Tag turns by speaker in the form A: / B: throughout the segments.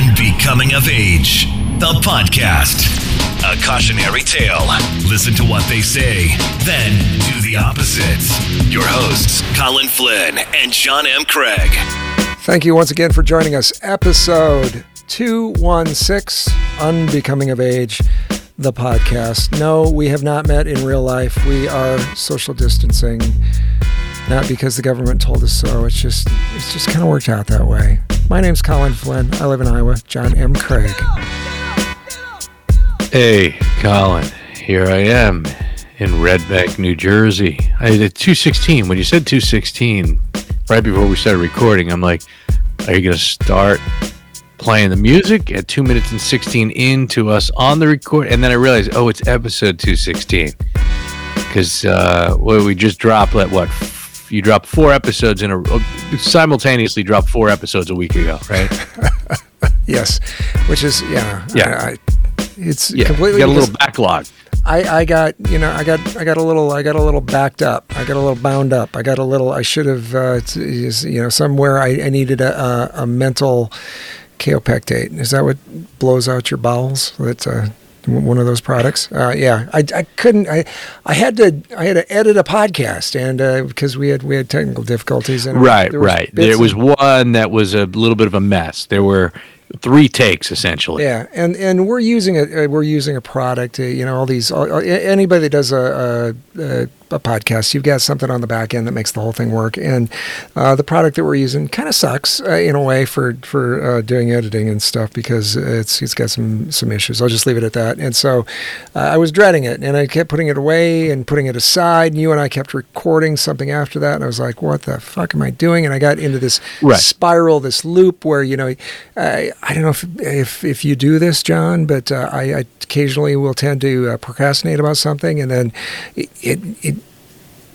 A: Unbecoming of Age, the podcast. A cautionary tale. Listen to what they say, then do the opposite. Your hosts, Colin Flynn and John M. Craig.
B: Thank you once again for joining us. Episode 216 Unbecoming of Age, the podcast. No, we have not met in real life. We are social distancing, not because the government told us so. It's just, it's just kind of worked out that way. My name's Colin Flynn. I live in Iowa. John M. Craig.
C: Hey, Colin. Here I am in Red Bank, New Jersey. I at 216. When you said 216, right before we started recording, I'm like, are you going to start playing the music at 2 minutes and 16 into us on the record? And then I realized, oh, it's episode 216. Because uh, well, we just dropped, like, what, you dropped four episodes in a simultaneously dropped four episodes a week ago, right?
B: yes, which is yeah,
C: yeah.
B: I, I, it's
C: yeah,
B: completely
C: got a little backlog.
B: I, I got you know I got I got a little I got a little backed up I got a little bound up I got a little I should have uh, you know somewhere I, I needed a, a, a mental kaopectate is that what blows out your bowels that's uh, one of those products. Uh, yeah, I, I couldn't. I I had to I had to edit a podcast, and uh, because we had we had technical difficulties. And
C: right, there right. There was one that was a little bit of a mess. There were three takes essentially.
B: Yeah, and and we're using a we're using a product. Uh, you know, all these all, anybody that does a, a, a a podcast, you've got something on the back end that makes the whole thing work. And uh, the product that we're using kind of sucks uh, in a way for for uh, doing editing and stuff because it's it's got some some issues. I'll just leave it at that. And so uh, I was dreading it, and I kept putting it away and putting it aside. And you and I kept recording something after that, and I was like, "What the fuck am I doing?" And I got into this right. spiral, this loop where you know, I, I don't know if if if you do this, John, but uh, I, I, occasionally will tend to uh, procrastinate about something, and then it, it, it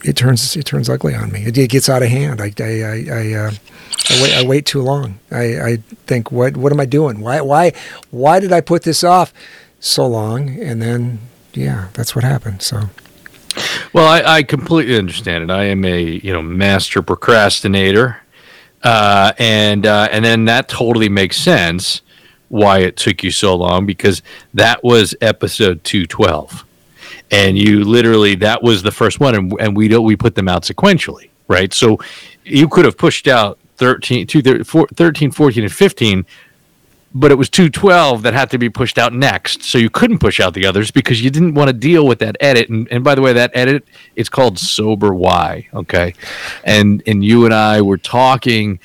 B: it turns it turns ugly on me. It, it gets out of hand. I I I, I, uh, I, wait I wait too long. I, I think what what am I doing? Why why why did I put this off so long? And then yeah, that's what happened. So.
C: Well, I, I completely understand it. I am a you know master procrastinator, uh, and uh, and then that totally makes sense why it took you so long because that was episode two twelve. And you literally that was the first one and, and we we put them out sequentially right? So you could have pushed out 13 13 14 and 15 but it was 212 that had to be pushed out next so you couldn't push out the others because you didn't want to deal with that edit and, and by the way that edit it's called sober why okay and and you and i were talking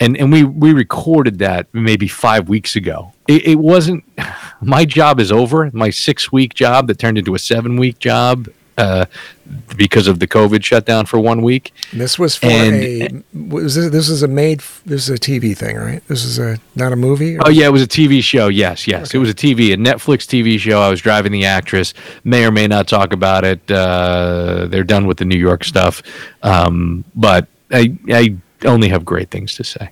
C: and and we we recorded that maybe five weeks ago. It, it, wasn't my job is over. My six week job that turned into a seven week job uh, because of the COVID shutdown for one week.
B: This was for and, a was this, this is a made this is a TV thing, right? This is a not a movie.
C: Oh yeah, it was a TV show. Yes, yes, okay. it was a TV, a Netflix TV show. I was driving the actress. May or may not talk about it. Uh, they're done with the New York stuff, um, but I I only have great things to say.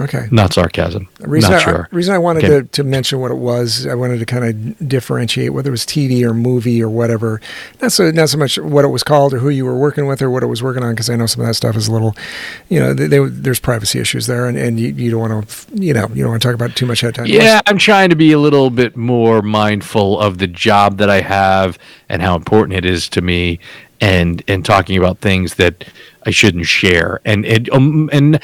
B: Okay.
C: Not sarcasm.
B: Reason
C: Not
B: I,
C: sure.
B: reason I wanted okay. to, to mention what it was, I wanted to kind of differentiate whether it was TV or movie or whatever. Not so not so much what it was called or who you were working with or what it was working on, because I know some of that stuff is a little, you know, they, they, there's privacy issues there, and, and you, you don't want to, you know, you don't want to talk about too much ahead of time.
C: Yeah, I'm trying to be a little bit more mindful of the job that I have and how important it is to me, and and talking about things that I shouldn't share, and and um, and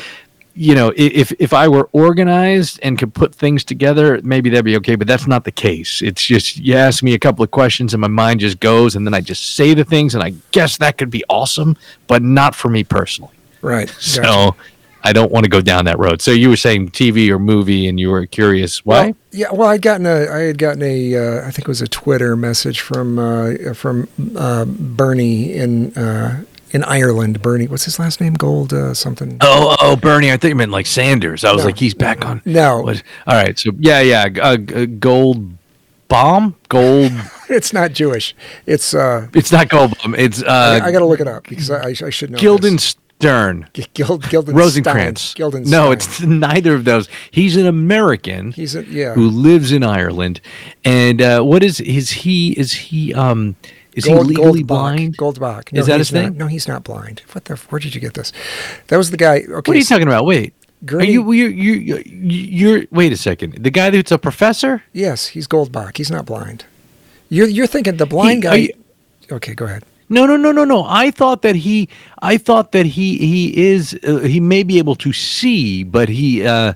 C: you know, if if I were organized and could put things together, maybe that'd be okay. But that's not the case. It's just you ask me a couple of questions and my mind just goes, and then I just say the things, and I guess that could be awesome, but not for me personally.
B: Right.
C: Gotcha. So I don't want to go down that road. So you were saying TV or movie, and you were curious why?
B: Well, yeah. Well, I'd gotten a I had gotten a uh, I think it was a Twitter message from uh, from uh, Bernie in uh, in Ireland, Bernie. What's his last name? Gold uh, something.
C: Oh, oh, Bernie. I think you meant like Sanders. I was no, like, he's back on.
B: No.
C: What? All right. So yeah, yeah. Uh, gold bomb. Gold.
B: it's not Jewish. It's. uh
C: It's not gold bomb. It's. uh
B: I, I got to look it up because I, I should know.
C: Guildenstern.
B: Gild, Gilden
C: Rosencrantz. No, it's neither of those. He's an American.
B: He's a, yeah.
C: Who lives in Ireland, and uh, what is is he? Is he? um is
B: Gold,
C: he legally blind?
B: Goldbach.
C: No, is that his thing?
B: Not, no, he's not blind. What the? Where did you get this? That was the guy. Okay.
C: What are you talking about? Wait. Are
B: Gurney,
C: you you you you- you're wait a second. The guy that's a professor?
B: yes, he's Goldbach. He's not blind. You're you're thinking the blind
C: He-
B: guy.
C: you-
B: okay, go ahead.
C: No, no, no, no, no. I thought that he, I thought that he, he is, uh, he may be able to see, but he, uh,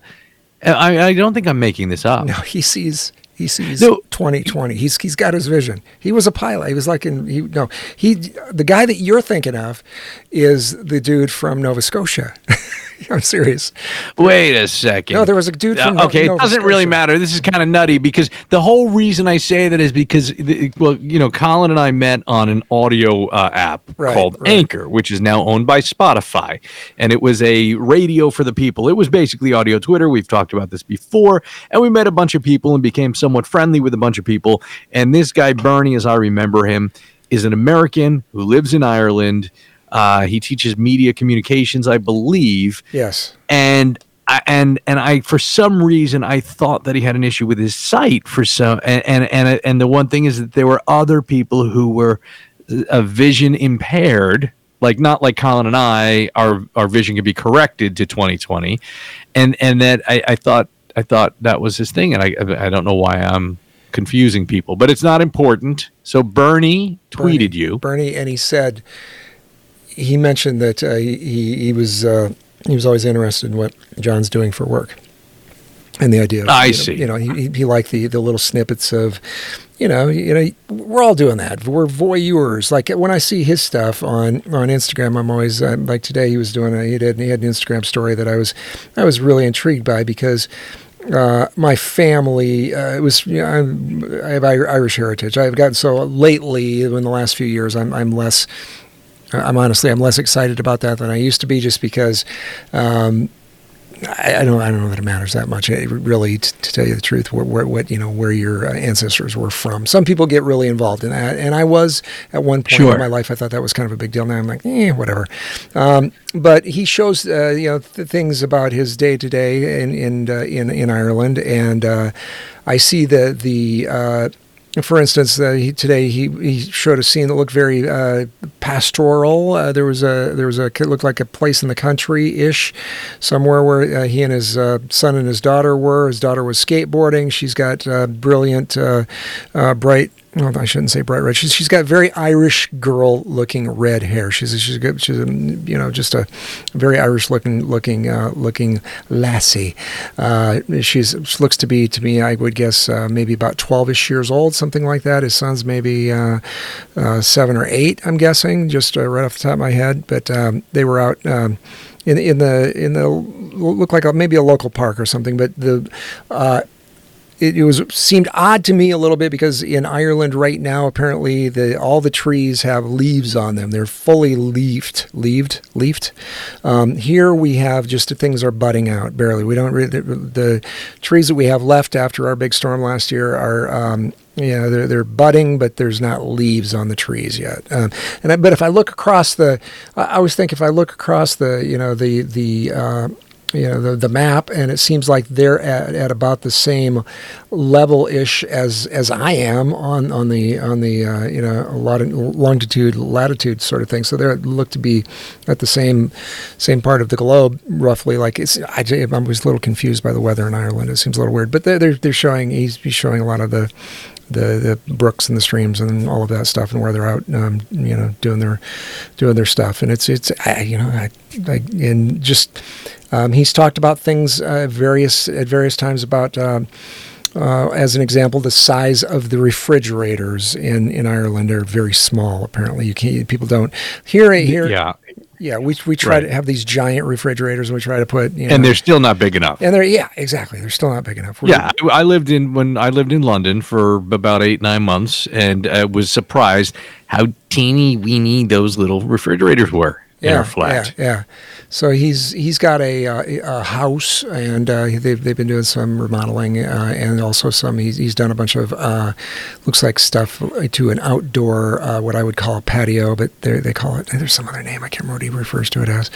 C: I, I don't think I'm making this up.
B: No, he sees he sees
C: No.
B: 2020. He's he's got his vision. He was a pilot. He was like in he no he the guy that you're thinking of is the dude from Nova Scotia. I'm serious.
C: Wait a second.
B: No, there was a dude
C: Uh,
B: from No-
C: okay, it doesn't really matter. This is kind of nutty because the whole reason I say that is because, the- well, you know, Colin and I met on an audio uh, app
B: Right,
C: called
B: right.
C: Anchor, which is now owned by Spotify, and it was a radio for the people. It was basically audio Twitter. We've talked about this before, and we met a bunch of people and became somewhat friendly with a bunch of people. And this guy Bernie, as I remember him, is an American who lives in Ireland. Uh, he teaches media communications, I believe.
B: Yes.
C: and I, and and I for some reason I thought that he had an issue with his sight for some and and and, and the one thing is that there were other people who were a vision impaired. Like not like Colin and I our our vision could be corrected to 2020 and and that I, I thought I thought that was his thing and I I don't know why I'm confusing people but it's not important. So Bernie tweeted
B: Bernie,
C: you.
B: Bernie, and he said he mentioned that uh, he he was uh, he was always interested in what John's doing for work, and the idea. Of,
C: I
B: you know,
C: see.
B: You know, he he- liked the the little snippets of. You know, you know, we're all doing that. We're voyeurs. Like when I see his stuff on on Instagram, I'm always uh, like today he was doing a he did he had an Instagram story that I was I was really intrigued by because uh, my family uh, it was you know, I'm, I have Irish heritage. I've gotten so lately in the last few years I'm I'm less I'm honestly I'm less excited about that than I used to be just because um, I, I don't I don't know that it matters that much It really t- to tell you the truth where, where, what you know where your uh, ancestors were from. Some people get really involved in that, and I was at one point
C: Sure.
B: in my life I thought that was kind of a big deal. Now I'm like eh whatever. Um, but he shows uh, you know th- things about his day to day in in uh, in in Ireland, and uh, I see the the. For instance, uh, he, today he, he showed a scene that looked very uh, pastoral. Uh, there was a there was a it looked like a place in the country ish, somewhere where uh, he and his uh, son and his daughter were. His daughter was skateboarding. She's got uh, brilliant, bright. Well, I shouldn't say bright red. She's, she's got very Irish girl looking red hair. She's she's good. She's a, you know just a very Irish looking looking uh, looking lassie. Uh, she's she looks to be to me I would guess uh, maybe about twelve ish years old, something like that. His son's maybe uh, uh, seven or eight. I'm guessing just uh, right off the top of my head. But um, they were out. Um, in, in the in the look like a, maybe a local park or something, but the uh, it, was seemed odd to me a little bit because in Ireland right now apparently the all the trees have leaves on them. They're fully leafed, leaved, leafed. Um, here we have just the things are budding out barely. We don't really, the, the trees that we have left after our big storm last year are. Um, yeah, they're they're budding, but there's not leaves on the trees yet. Um, and I, but if I look across the, I I always think if I look across the, you know, the the uh, you know the the map, and it seems like they're at, at about the same level ish as as I am on on the on the uh, you know a lot of longitude latitude sort of thing. So they look to be at the same same part of the globe roughly. Like it's I, I was a little confused by the weather in Ireland. It seems a little weird, but they're they're, they're showing he's, he's showing a lot of the. The, the brooks and the streams and all of that stuff and where they're out um, you know doing their doing their stuff and it's it's I, you know I, I and just um, he's talked about things uh, various at various times about, um, uh, as an example, the size of the refrigerators in, in Ireland are very small. Apparently, you can't. People don't here. Here,
C: yeah
B: yeah. We we try
C: Right.
B: to have these giant refrigerators, and we try to put. You know,
C: and they're still not big enough
B: and they're yeah, exactly. They're still not big enough. We're-
C: Yeah, I I lived in when I lived in London for about eight nine months, and I was surprised how teeny weeny those little refrigerators were
B: yeah,
C: flat.
B: Yeah, yeah. So he's he's got a, uh, a house, and uh, they've they've been doing some remodeling, uh, and also some. He's, he's done a bunch of uh, looks like stuff to an outdoor, uh, what I would call a patio, but they they call it. There's some other name I can't remember what he refers to it as,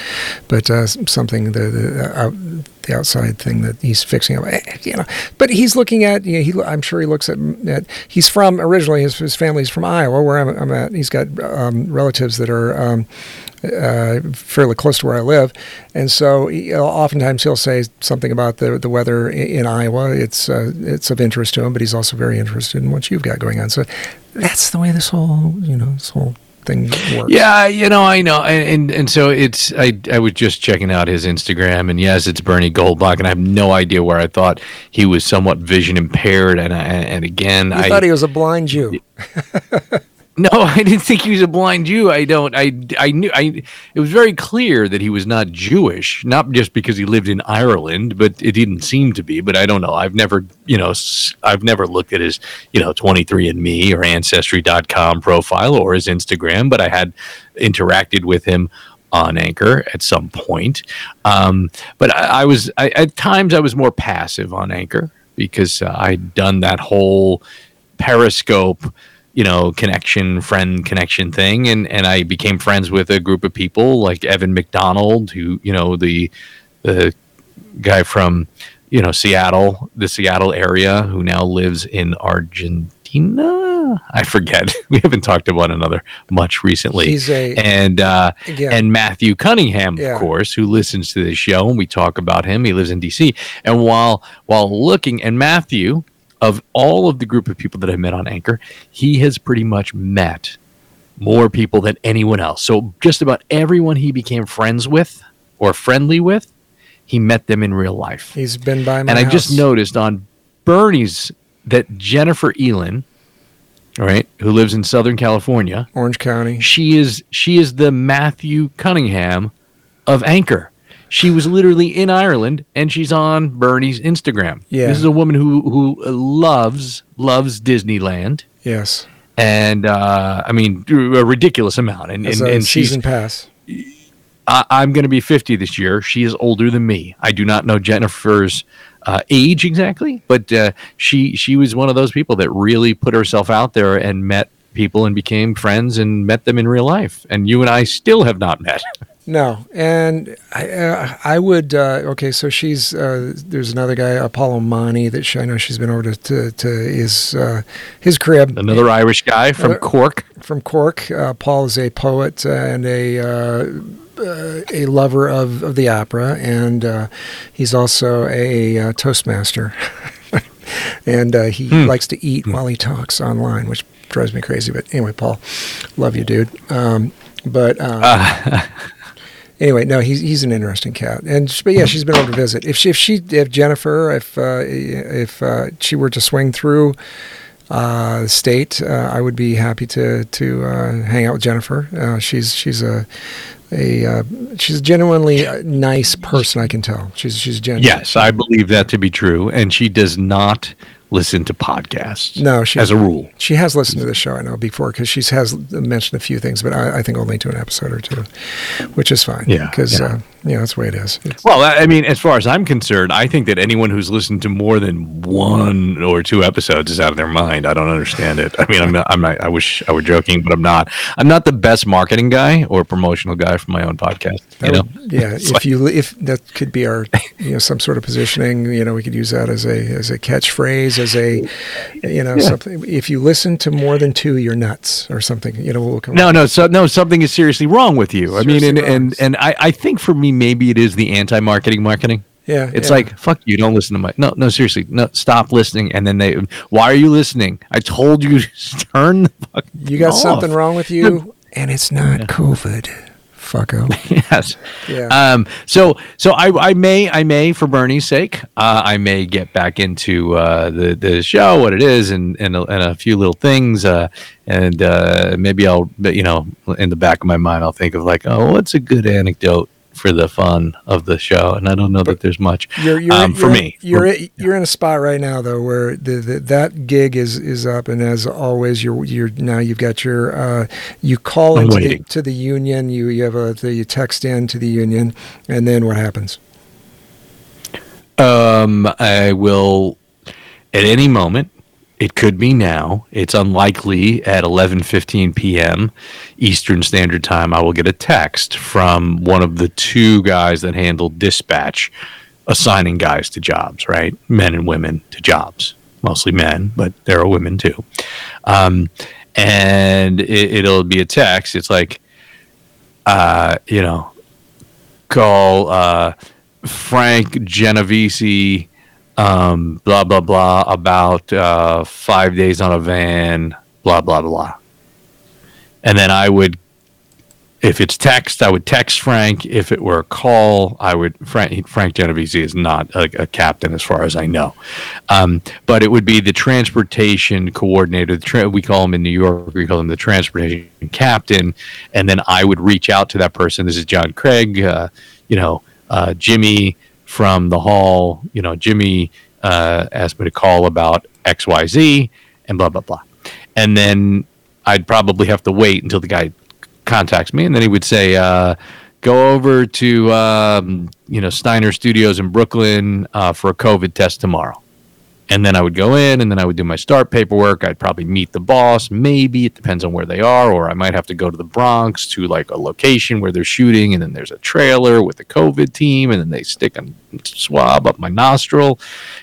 B: but uh, something the the out, the outside thing that he's fixing up. eh, You know, but he's looking at. You know, he I'm sure he looks at. at he's from originally his his family's from Iowa, where I'm, I'm at. He's got um, relatives that are. Um, uh, fairly close to where I live, and so he, oftentimes he'll say something about the the weather in, in Iowa. It's uh, it's of interest to him, but he's also very interested in what you've got going on. So that's the way this whole you know this whole thing works.
C: Yeah, you know, I know, and, and and so it's I I was just checking out his Instagram, and yes, it's Bernie Goldbach, and I have no idea where I thought he was somewhat vision impaired, and and, and again,
B: You
C: I
B: thought he was a blind Jew.
C: No, I didn't think he was a blind Jew. I don't. I I knew. I. It was very clear that he was not Jewish, not just because he lived in Ireland, but it didn't seem to be. But I don't know. I've never, you know, I've never looked at his, you know, 23andMe or Ancestry.com profile or his Instagram, but I had interacted with him on Anchor at some point. Um, but I, I was I, at times I was more passive on Anchor because uh, I'd done that whole Periscope you know connection friend connection thing. And and i became friends with a group of people like evan mcdonald who you know the the guy from you know seattle the seattle area who now lives in argentina? I forget. We haven't talked to one another much recently.
B: He's a-
C: and uh and matthew cunningham
B: Yeah.
C: of course who listens to this show and we talk about him. He lives in dc and while while looking and matthew of all of the group of people that I met on Anchor, he has pretty much met more people than anyone else. So just about everyone he became friends with or friendly with, he met them in real life.
B: He's been by my
C: and I
B: house.
C: just noticed on Bernie's that Jennifer Elin, all right, who lives in Southern California,
B: Orange County.
C: she is she is the Matthew Cunningham of Anchor. She was literally in Ireland, and she's on Bernie's Instagram.
B: Yeah.
C: this is a woman who who loves loves Disneyland,
B: Yes,
C: and uh, I mean a ridiculous amount. And
B: as
C: and,
B: a
C: and she's
B: season pass.
C: I, I'm going to be 50 this year. She is older than me. I do not know Jennifer's uh, age exactly, but uh, she she was one of those people that really put herself out there and met people and became friends and met them in real life. And you and I still have not met.
B: No, and I, uh, I would. Uh, okay, so she's uh, there's another guy, Apollo Mani, that she, I know she's been over to to, to his uh, his crib
C: Another Irish guy from
B: Another-
C: Cork.
B: from Cork. Uh, Paul is a poet and a uh, uh, a lover of, of the opera, and uh, he's also a uh, Toastmaster. and uh, he likes to eat while he talks online, which drives me crazy. But anyway, Paul, love you, dude. Um, but uh, anyway, no, he's he's an interesting cat, and but yeah, she's been able to visit. If she if she if Jennifer if uh, if uh, she were to swing through uh, state, uh, I would be happy to to uh, hang out with Jennifer. Uh, she's she's a a she's genuinely nice person. I can tell. She's she's genuine.
C: Yes, I believe that to be true. And she does not listen to podcasts.
B: No, she
C: as a rule.
B: She has listened to the show, I know, before because she has mentioned a few things, but I, I think only to an episode or two, which is fine.
C: Yeah,
B: because
C: yeah.
B: uh, know that's the way it is. It's-
C: Well, I mean, as far as I'm concerned, I think that anyone who's listened to more than one or two episodes is out of their mind. I don't understand it. I mean, I'm not, I'm not, I wish I were joking, but I'm not. I'm not the best marketing guy or promotional guy for my own podcast. You
B: that
C: know?
B: yeah. If
C: like-
B: you if that could be our you know some sort of positioning, you know, we could use that as a as a catchphrase, as a you know something. If you listen to more than two, you're nuts or something. You know, we'll come.
C: No, no, so no, something is seriously wrong with you. I mean, and
B: wrong.
C: and and I, I think for me, maybe it is the anti-marketing marketing.
B: Yeah,
C: It's
B: yeah.
C: like fuck you, don't listen to my no, no, seriously, no, stop listening. And then they, why are you listening? I told you, to turn the fuck.
B: you got
C: off.
B: something wrong with you, and it's not COVID. Fucko.
C: yes.
B: Yeah.
C: Um. So so I I may I may for Bernie's sake uh, I may get back into uh, the the show what it is and and a, and a few little things uh and uh maybe I'll you know in the back of my mind I'll think of like oh what's a good anecdote for the fun of the show and I don't know that there's much
B: You're, you're,
C: um, for
B: you're-
C: me
B: You're you're in a spot right now though where the, the that gig is is up, and as always, you're you're now you've got your uh, you call into the, to the union. You you have a the, you text in to the union, and then what happens?
C: Um, I will at any moment. It could be now. It's unlikely at 11:15 p.m. Eastern Standard Time. I will get a text from one of the two guys that handle dispatch, assigning guys to jobs. Right, men and women to jobs. Mostly men, but there are women too. Um, and it, it'll be a text. It's like, uh, you know, call uh, Frank Genovese, um, blah blah blah, about uh, five days on a van, blah blah blah, and then I would if it's text, I would text Frank. If it were a call, I would Frank Frank Genovese is not a, a captain as far as I know, um, but it would be the transportation coordinator. The tra- we call him in New York. We call him the transportation captain, and then I would reach out to that person. This is John Craig. Uh, you know, uh, Jimmy from the hall. You know, Jimmy uh, asked me to call about X Y Z and blah blah blah, and then I'd probably have to wait until the guy contacts me, and then he would say, uh, "Go over to um, you know Steiner Studios in Brooklyn uh, for a COVID test tomorrow." And then I would go in, and then I would do my start paperwork. I'd probably meet the boss. Maybe it depends on where they are, or I might have to go to the Bronx to like a location where they're shooting, and then there's a trailer with the COVID team, and then they stick a swab up my nostril,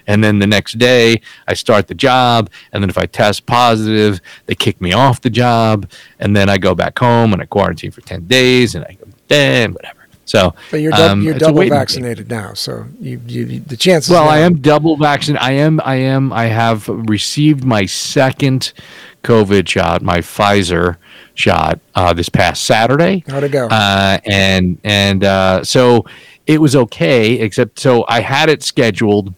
C: and then the next day I start the job, and then if I test positive, they kick me off the job, and then I go back home and I quarantine for ten days, and I go then whatever. So,
B: But you're,
C: um,
B: you're double
C: wait and see.
B: vaccinated now, so you, you, you the chances.
C: Well,
B: now-
C: I am double vaccinated. I am. I am. I have received my second COVID shot, my Pfizer shot, uh, this past Saturday.
B: How'd it go?
C: Uh, and and uh, so it was okay, except so I had it scheduled.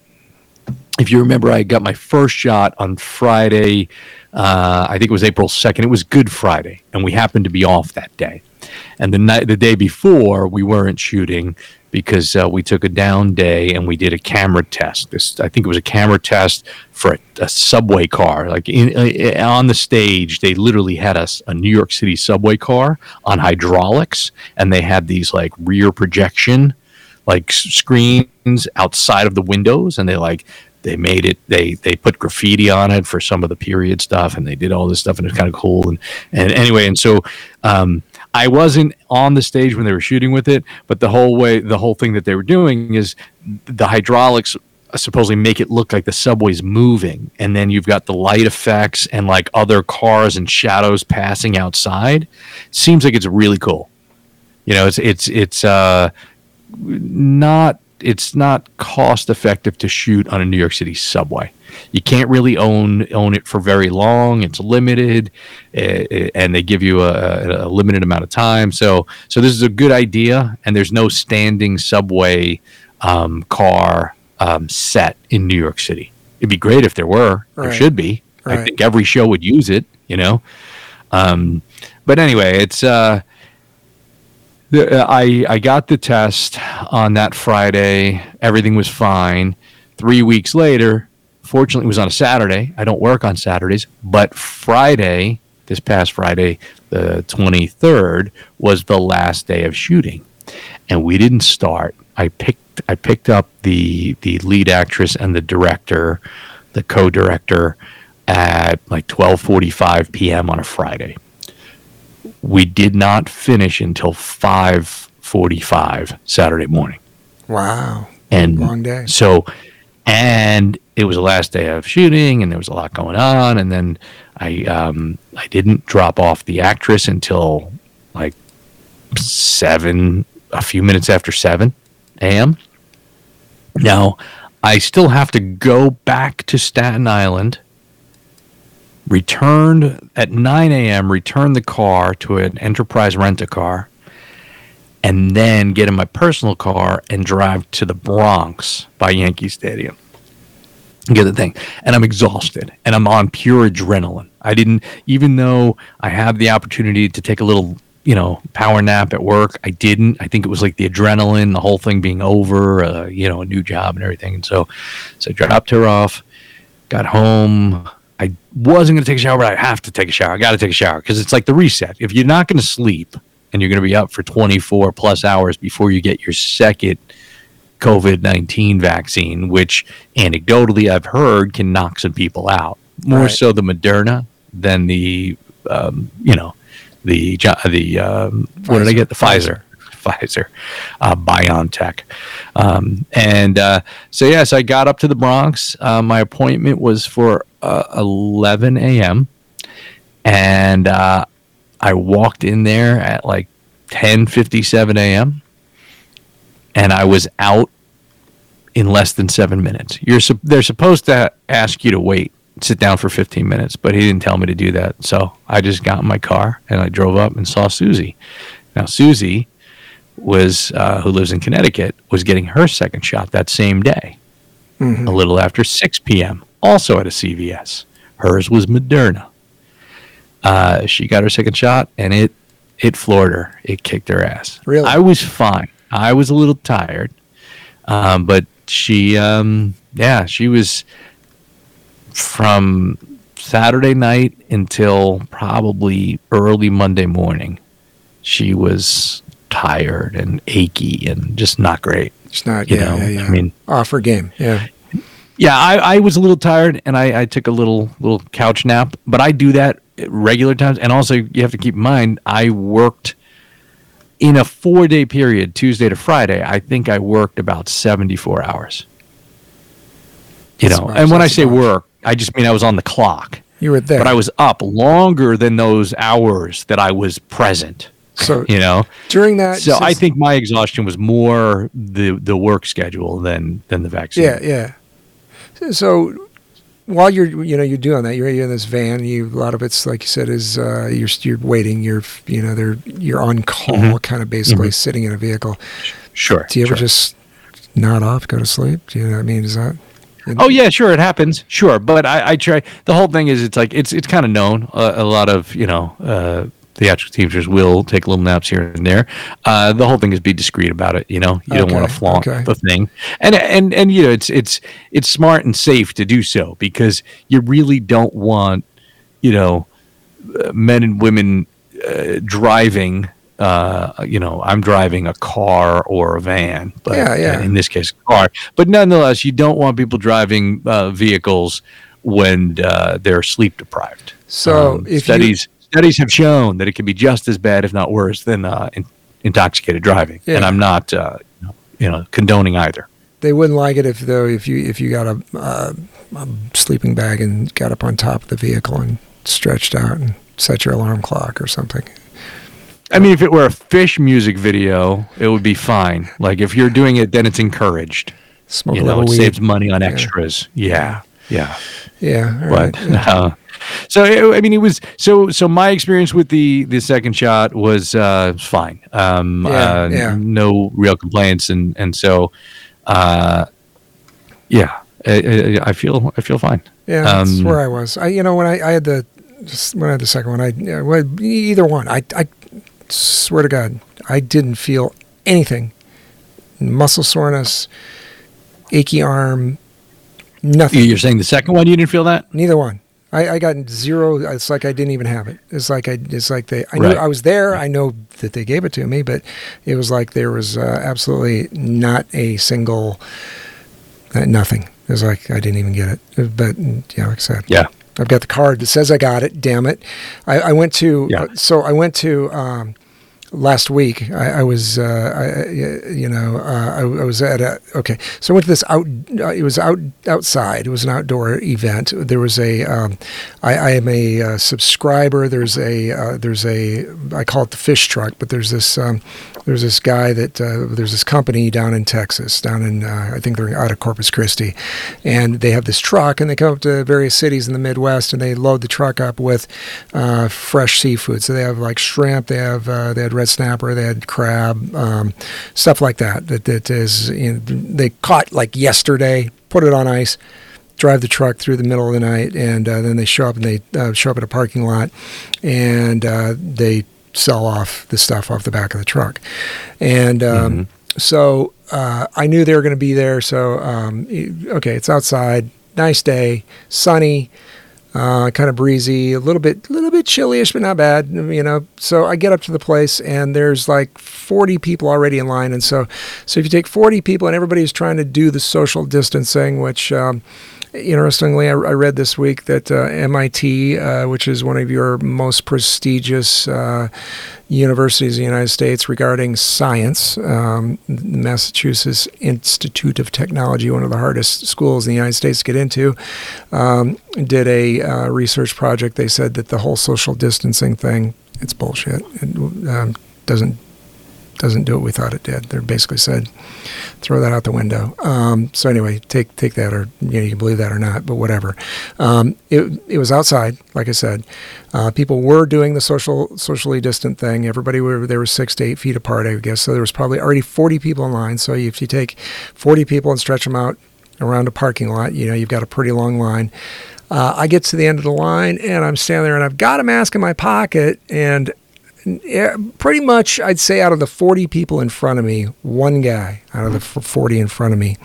C: If you remember, I got my first shot on Friday. Uh, I think it was April second. It was Good Friday, and we happened to be off that day. And the night, the day before, we weren't shooting because uh, we took a down day and we did a camera test. This, I think it was a camera test for a, a subway car. Like in, uh, on the stage, they literally had us a New York City subway car on hydraulics, and they had these like rear projection like screens outside of the windows, and they like they made it they they put graffiti on it for some of the period stuff and they did all this stuff and it's kind of cool and and anyway and so um I wasn't on the stage when they were shooting with it but the whole way the whole thing that they were doing is the hydraulics supposedly make it look like the subway's moving and then you've got the light effects and like other cars and shadows passing outside. Seems like it's really cool. You know it's it's it's uh not it's not cost effective to shoot on a New York City subway. You can't really own own it for very long. It's limited, eh, and they give you a, a limited amount of time. So so this is a good idea, and there's no standing subway um, car um, set in New York City. It'd be great if there were. There should be. I think every show would use it. You know. Um, but anyway, it's uh, uh, Uh, I I got the test on that Friday. Everything was fine. Three weeks later, fortunately, it was on a Saturday. I don't work on Saturdays, but Friday, this past Friday, the twenty third, was the last day of shooting, and we didn't start. I picked I picked up the the lead actress and the director, the co-director, at like twelve forty five p.m. on a Friday we did not finish until 5:45 Saturday morning.
B: wow,
C: And
B: long day.
C: so and it was the last day of shooting and there was a lot going on and then I um I didn't drop off the actress until like 7 a few minutes after 7 a.m. Now, I still have to go back to Staten Island returned at 9 a.m., returned the car to an enterprise rent a car, and then get in my personal car and drive to the Bronx by Yankee Stadium. Get the thing. And I'm exhausted and I'm on pure adrenaline. I didn't, even though I have the opportunity to take a little, you know, power nap at work, I didn't. I think it was like the adrenaline, the whole thing being over, uh, you know, a new job and everything. And so, so I dropped her off, got home, I wasn't going to take a shower, but I have to take a shower. I got to take a shower because it's like the reset. If you're not going to sleep and you're going to be up for 24 plus hours before you get your second COVID 19 vaccine, which anecdotally I've heard can knock some people out, more
B: Right.
C: so the Moderna than the, um, you know, the, the, um, what did I get? The Pfizer. Pfizer, uh, BioNTech. Um, and uh, so, yes, I got up to the Bronx. Uh, my appointment was for uh, 11 a.m. And uh, I walked in there at like 10:57 a.m. and I was out in less than 7 minutes. You're sup- they're supposed to ask you to wait, sit down for 15 minutes, but he didn't tell me to do that. So I just got in my car and I drove up and saw Susie. Now Susie was uh, who lives in Connecticut was getting her second shot that same day, a little after 6 p.m. Also at a CVS. Hers was Moderna. Uh, she got her second shot, and it it floored her. It kicked her ass.
B: Really?
C: I was fine. I was a little tired, um, but she, um, yeah, she was from Saturday night until probably early Monday morning. She was tired and achy and just not great.
B: It's not.
C: You
B: yeah,
C: know,
B: yeah, yeah.
C: I mean-
B: offer game. Yeah.
C: Yeah, I, I was a little tired and I, I took a little little couch nap, but I do that at regular times. And also, you have to keep in mind, I worked in a four day period, Tuesday to Friday. I think I worked about seventy four hours. You
B: That's
C: know,
B: much,
C: and when I say
B: much.
C: work, I just mean I was on the clock,
B: You were there.
C: but I was up longer than those hours that I was present.
B: So
C: You know,
B: during that.
C: so I think my exhaustion was more the the work schedule than than the vaccine.
B: Yeah, yeah. So while you're, you know, you're doing that, you're in this van. You a lot of it's like you said is uh, you're you're waiting. You're you know they're you're on call,
C: Mhm.
B: kind of basically sitting in a vehicle.
C: Sure.
B: Do you ever
C: sure.
B: just nod off, go to sleep? Do you know what I mean? Is that?
C: Oh yeah, sure, it happens. Sure, but I, I try. The whole thing is, it's like it's it's kind of known. Uh, a lot of you know uh, theatrical teachers will take little naps here and there. Uh, the whole thing is be discreet about it. You know, you don't want to flaunt
B: okay.
C: the thing, and and and you know, it's it's it's smart and safe to do so because you really don't want you know uh, men and women uh, driving. Uh, you know, I'm driving a car or a van, but
B: Yeah, yeah.
C: in this case, a car. But nonetheless, you don't want people driving uh, vehicles when uh, they're sleep deprived.
B: So
C: Um,
B: if you-
C: studies have shown that it can be just as bad, if not worse, than uh, in, intoxicated driving.
B: Yeah.
C: And I'm not, uh, you know, you know, condoning either.
B: They wouldn't like it if though if you if you got a, uh, a sleeping bag and got up on top of the vehicle and stretched out and set your alarm clock or something.
C: I mean, if it were a Phish music video, it would be fine. Like if you're doing it, then it's encouraged.
B: Smoke
C: you know, it
B: weed.
C: saves money on extras. Yeah, yeah.
B: Yeah. all
C: but
B: right.
C: uh, so I mean, it was so. So my experience with the the second shot was uh, fine. Um,
B: Yeah,
C: uh,
B: yeah.
C: No real complaints, and and so, uh, yeah, I, I, feel I feel fine.
B: Yeah, that's
C: Um,
B: where I was. I, you know, when I, I had the, when I had the second one, I, well, either one, I, I swear to God, I didn't feel anything. Muscle soreness, achy arm, nothing.
C: You're saying the second one, you didn't feel that?
B: Neither one. I, I got zero. It's like I didn't even have it. It's like I. It's like they. I knew I was there. I know that they gave it to me, but it was like there was uh, absolutely not a single. Uh, nothing. It was like I didn't even get it. But yeah, like I said,
C: Yeah.
B: I've got the card that says I got it. Damn it! I, I went to.
C: Yeah.
B: so I went to. Um, last week I, I was, uh, I, you know, uh, I, I was at a okay. So I went to this out. Uh, it was out outside. It was an outdoor event. There was a. Um, I, I am a uh, subscriber. There's a. Uh, there's a. I call it the fish truck, but there's this. Um, there's this guy that uh, there's this company down in Texas, down in uh, I think they're out of Corpus Christi, and they have this truck, and they come up to various cities in the Midwest, and they load the truck up with uh, fresh seafood. So they have like shrimp, they have uh, they had red snapper, they had crab, um, stuff like that. That that is you know, they caught like yesterday, put it on ice. Drive the truck through the middle of the night, and uh, then they show up and they uh, show up at a parking lot, and uh, they sell off the stuff off the back of the truck. And um, so uh, I knew they were going to be there. So, um, okay, it's outside, nice day, sunny, uh, kind of breezy, a little bit, little bit chillyish, but not bad, you know. So I get up to the place, and there's like 40 people already in line. And so, so if you take 40 people, and everybody's trying to do the social distancing, which um, Interestingly, I, I read this week that uh, MIT, uh, which is one of your most prestigious uh, universities in the United States regarding science, um, Massachusetts Institute of Technology, one of the hardest schools in the United States to get into, um, did a uh, research project. They said that the whole social distancing thing, it's bullshit. It um, doesn't doesn't do what we thought it did. They basically said, throw that out the window. Um, so anyway, take take that or you, know, you can believe that or not, but whatever. Um, it it was outside, like I said. Uh, people were doing the social socially distant thing. Everybody were they were six to eight feet apart, I guess. So there was probably already 40 people in line. So if you take 40 people and stretch them out around a parking lot, you know you've got a pretty long line. Uh, I get to the end of the line and I'm standing there and I've got a mask in my pocket and pretty much, I'd say out of the 40 people in front of me, one guy out of the 40 in front of me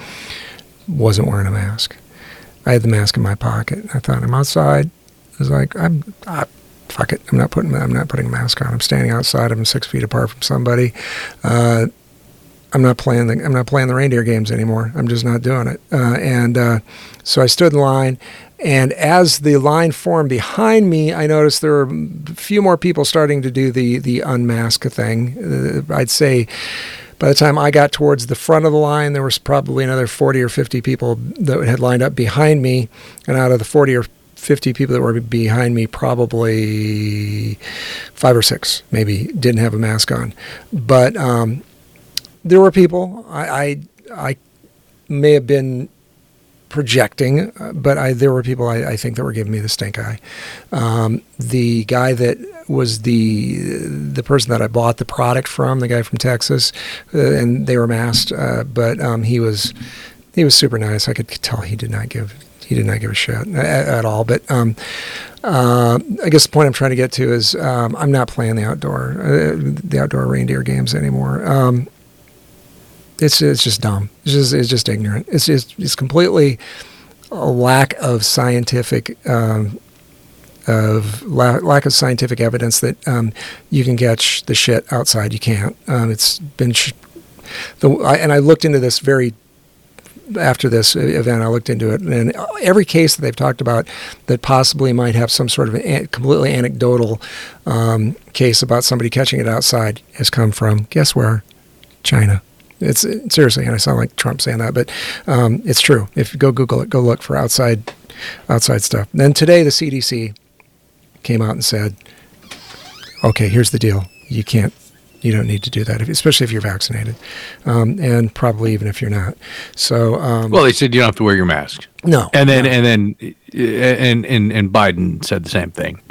B: wasn't wearing a mask. I had the mask in my pocket. I thought, I'm outside. I was like, I'm, I, fuck it. I'm not putting, I'm not putting a mask on. I'm standing outside. I'm six feet apart from somebody. Uh, I'm not playing the I'm not playing the reindeer games anymore. I'm just not doing it. Uh, and uh, so I stood in line, and as the line formed behind me, I noticed there were a few more people starting to do the the unmask thing. Uh, I'd say by the time I got towards the front of the line, there was probably another 40 or 50 people that had lined up behind me. And out of the 40 or 50 people that were behind me, probably five or six maybe didn't have a mask on. But um, there were people. I, I, I may have been projecting, uh, but I, there were people I, I, think that were giving me the stink eye. Um, the guy that was the the person that I bought the product from, the guy from Texas, uh, and they were masked, uh, but um, he was he was super nice. I could tell he did not give he did not give a shit at, at all. But um, uh, I guess the point I'm trying to get to is um, I'm not playing the outdoor uh, the outdoor reindeer games anymore. It's it's just dumb. It's just it's just ignorant. It's just it's completely a lack of scientific um, of la- lack of scientific evidence that um, you can catch the shit outside. You can't. Um, it's been sh- the I, and I looked into this very after this event. I looked into it, and every case that they've talked about that possibly might have some sort of an, completely anecdotal um, case about somebody catching it outside has come from guess where? China. It's seriously, and I sound like Trump saying that, but um, it's true. If you go Google it, go look for outside outside stuff. then today, the CDC came out and said, "Okay, here's the deal. You can't." You don't need to do that, if, especially if you're vaccinated, um, and probably even if you're not. So, um,
C: well, they said you don't have to wear your mask.
B: No,
C: and then
B: no.
C: and then and and and Biden said the same thing.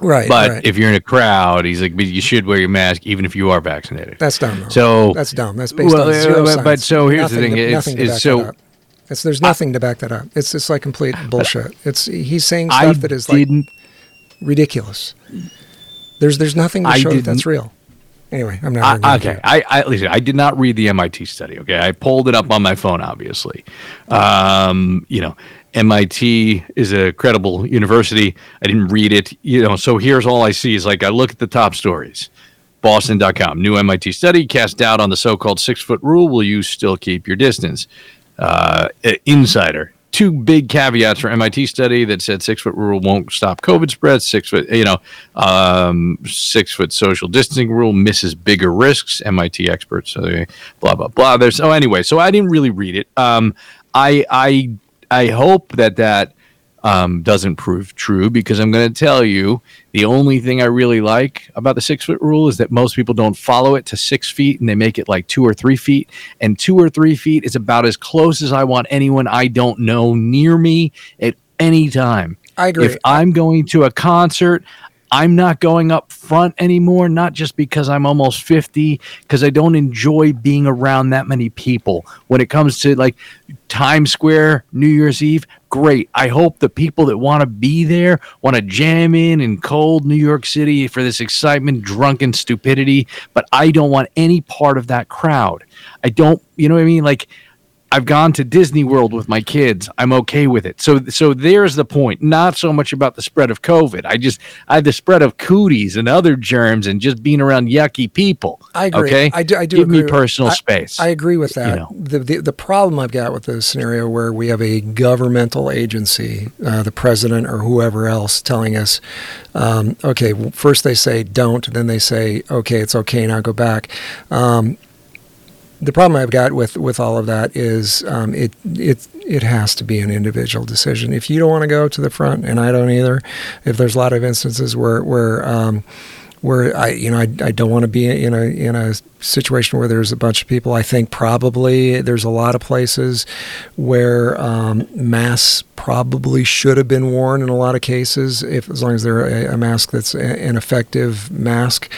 B: Right.
C: But
B: right.
C: if you're in a crowd, he's like, but you should wear your mask even if you are vaccinated.
B: That's dumb.
C: So
B: that's dumb. That's based
C: well,
B: on zero science.
C: But so here's
B: nothing
C: the thing:
B: to,
C: it's, it's so.
B: It's, there's nothing I, to back that up. It's it's like complete bullshit. It's he's saying stuff
C: I
B: that is like ridiculous. There's there's nothing to
C: I
B: show that that's real. Anyway, I'm not.
C: I,
B: arguing
C: okay. I, I listen. I did not read the MIT study. Okay, I pulled it up on my phone. Obviously, um, you know, MIT is a credible university. I didn't read it. You know, so here's all I see is like I look at the top stories. Boston.com. New MIT study casts doubt on the so-called six-foot rule. Will you still keep your distance? Uh, Insider. Two big caveats for MIT study that said six-foot rule won't stop COVID spread. Six foot, you know, um, six-foot social distancing rule misses bigger risks. MIT experts. So blah blah blah. There's so anyway. So I didn't really read it. Um, I I I hope that that um, doesn't prove true because I'm going to tell you the only thing I really like about the six foot rule is that most people don't follow it to six feet and they make it like two or three feet. And two or three feet is about as close as I want anyone I don't know near me at any time.
B: I agree.
C: If I'm going to a concert, I'm not going up front anymore, not just because I'm almost 50, because I don't enjoy being around that many people. When it comes to like Times Square, New Year's Eve, great. I hope the people that want to be there want to jam in in cold New York City for this excitement, drunken stupidity, but I don't want any part of that crowd. I don't, you know what I mean? Like, I've gone to Disney World with my kids. I'm okay with it. So so there's the point. Not so much about the spread of COVID. I just I have the spread of cooties and other germs and just being around yucky people.
B: I agree.
C: Okay,
B: I do. I do
C: Give
B: agree.
C: me personal
B: I-
C: space.
B: I agree with that.
C: know.
B: The, the the problem I've got with the scenario where we have a governmental agency, uh, the president or whoever else, telling us, um, okay, well, first they say don't, then they say okay, it's okay now, go back. Um, the problem I've got with, with all of that is um, it it it has to be an individual decision. If you don't want to go to the front, and I don't either, if there's a lot of instances where where um, where I, you know, I, I don't want to be in a in a situation where there's a bunch of people. I think probably there's a lot of places where um, masks probably should have been worn in a lot of cases, if as long as they're a, a mask that's a, an effective mask.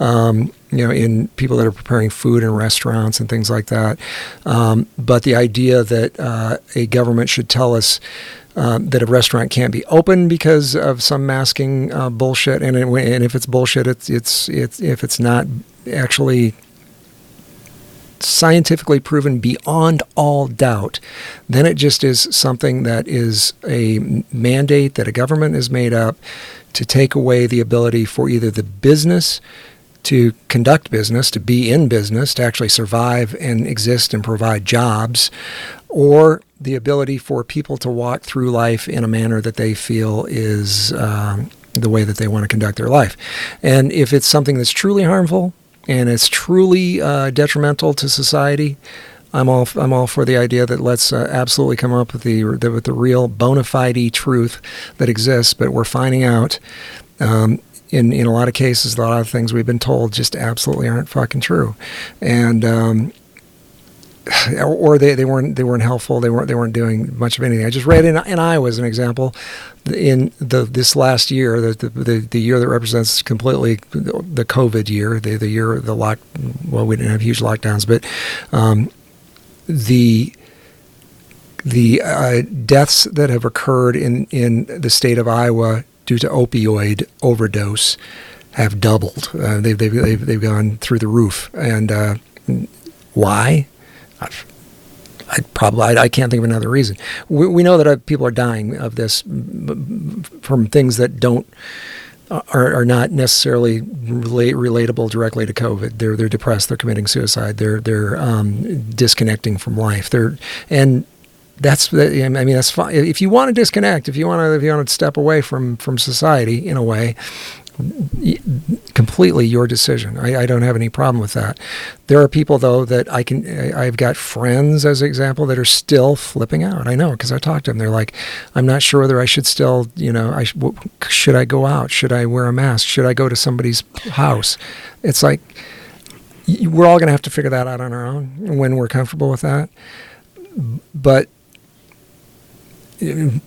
B: Um, you know, in people that are preparing food in restaurants and things like that. Um, but the idea that uh, a government should tell us um, that a restaurant can't be open because of some masking uh, bullshit. And, it, and if it's bullshit, it's, it's, it's if it's not actually scientifically proven beyond all doubt, then it just is something that is a mandate that a government has made up to take away the ability for either the business to conduct business, to be in business, to actually survive and exist and provide jobs, or the ability for people to walk through life in a manner that they feel is um, the way that they want to conduct their life. And if it's something that's truly harmful and it's truly uh, detrimental to society, I'm all I'm all for the idea that let's uh, absolutely come up with the, the, with the real bona fide truth that exists. But we're finding out um, in in a lot of cases, a lot of things we've been told just absolutely aren't fucking true, and um, or they, they weren't they weren't helpful. They weren't they weren't doing much of anything. I just read in, in Iowa as an example, in the this last year, the the, the year that represents completely the COVID year, the the year the lock. Well, we didn't have huge lockdowns, but um, the the uh, deaths that have occurred in in the state of Iowa due to opioid overdose have doubled. Uh, they've, they've, they've, they've gone through the roof. And uh, why? I, probably I, can't think of another reason. We, we know that uh, people are dying of this from things that don't are, are not necessarily relate, relatable directly to COVID. They're they're depressed. They're committing suicide. They're they're um, disconnecting from life. They're and that's I mean that's fine. If you want to disconnect, if you want to if you want to step away from from society in a way, completely your decision. I, I, don't have any problem with that. There are people though that I can. I've got friends, as an example, that are still flipping out. I know because I talked to them. They're like, I'm not sure whether I should still, you know, I should I go out? Should I wear a mask? Should I go to somebody's house? It's like we're all going to have to figure that out on our own when we're comfortable with that. But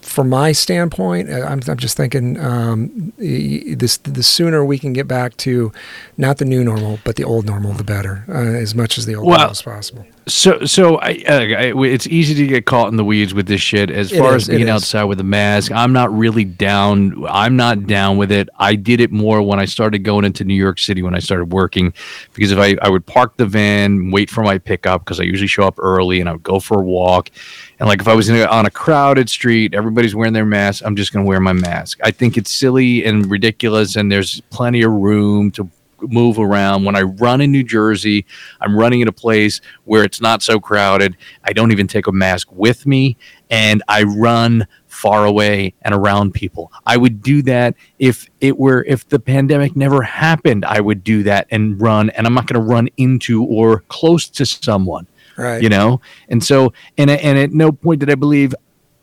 B: from my standpoint, I'm, I'm just thinking um, this the sooner we can get back to not the new normal, but the old normal, the better, uh, as much as the old well, normal as possible.
C: So, so I, I, it's easy to get caught in the weeds with this shit. As far is, as being outside with a mask, I'm not really down. I'm not down with it. I did it more when I started going into New York City when I started working, because if I, I would park the van, wait for my pickup, because I usually show up early, and I would go for a walk and like if I was a, on a crowded street, everybody's wearing their mask. I'm just going to wear my mask. I think it's silly and ridiculous, and there's plenty of room to move around. When I run in New Jersey, I'm running in a place where it's not so crowded. I don't even take a mask with me, and I run far away and around people. I would do that if it were if the pandemic never happened. I would do that and run, and I'm not going to run into or close to someone.
B: Right.
C: You know? And so, and, and at no point did I believe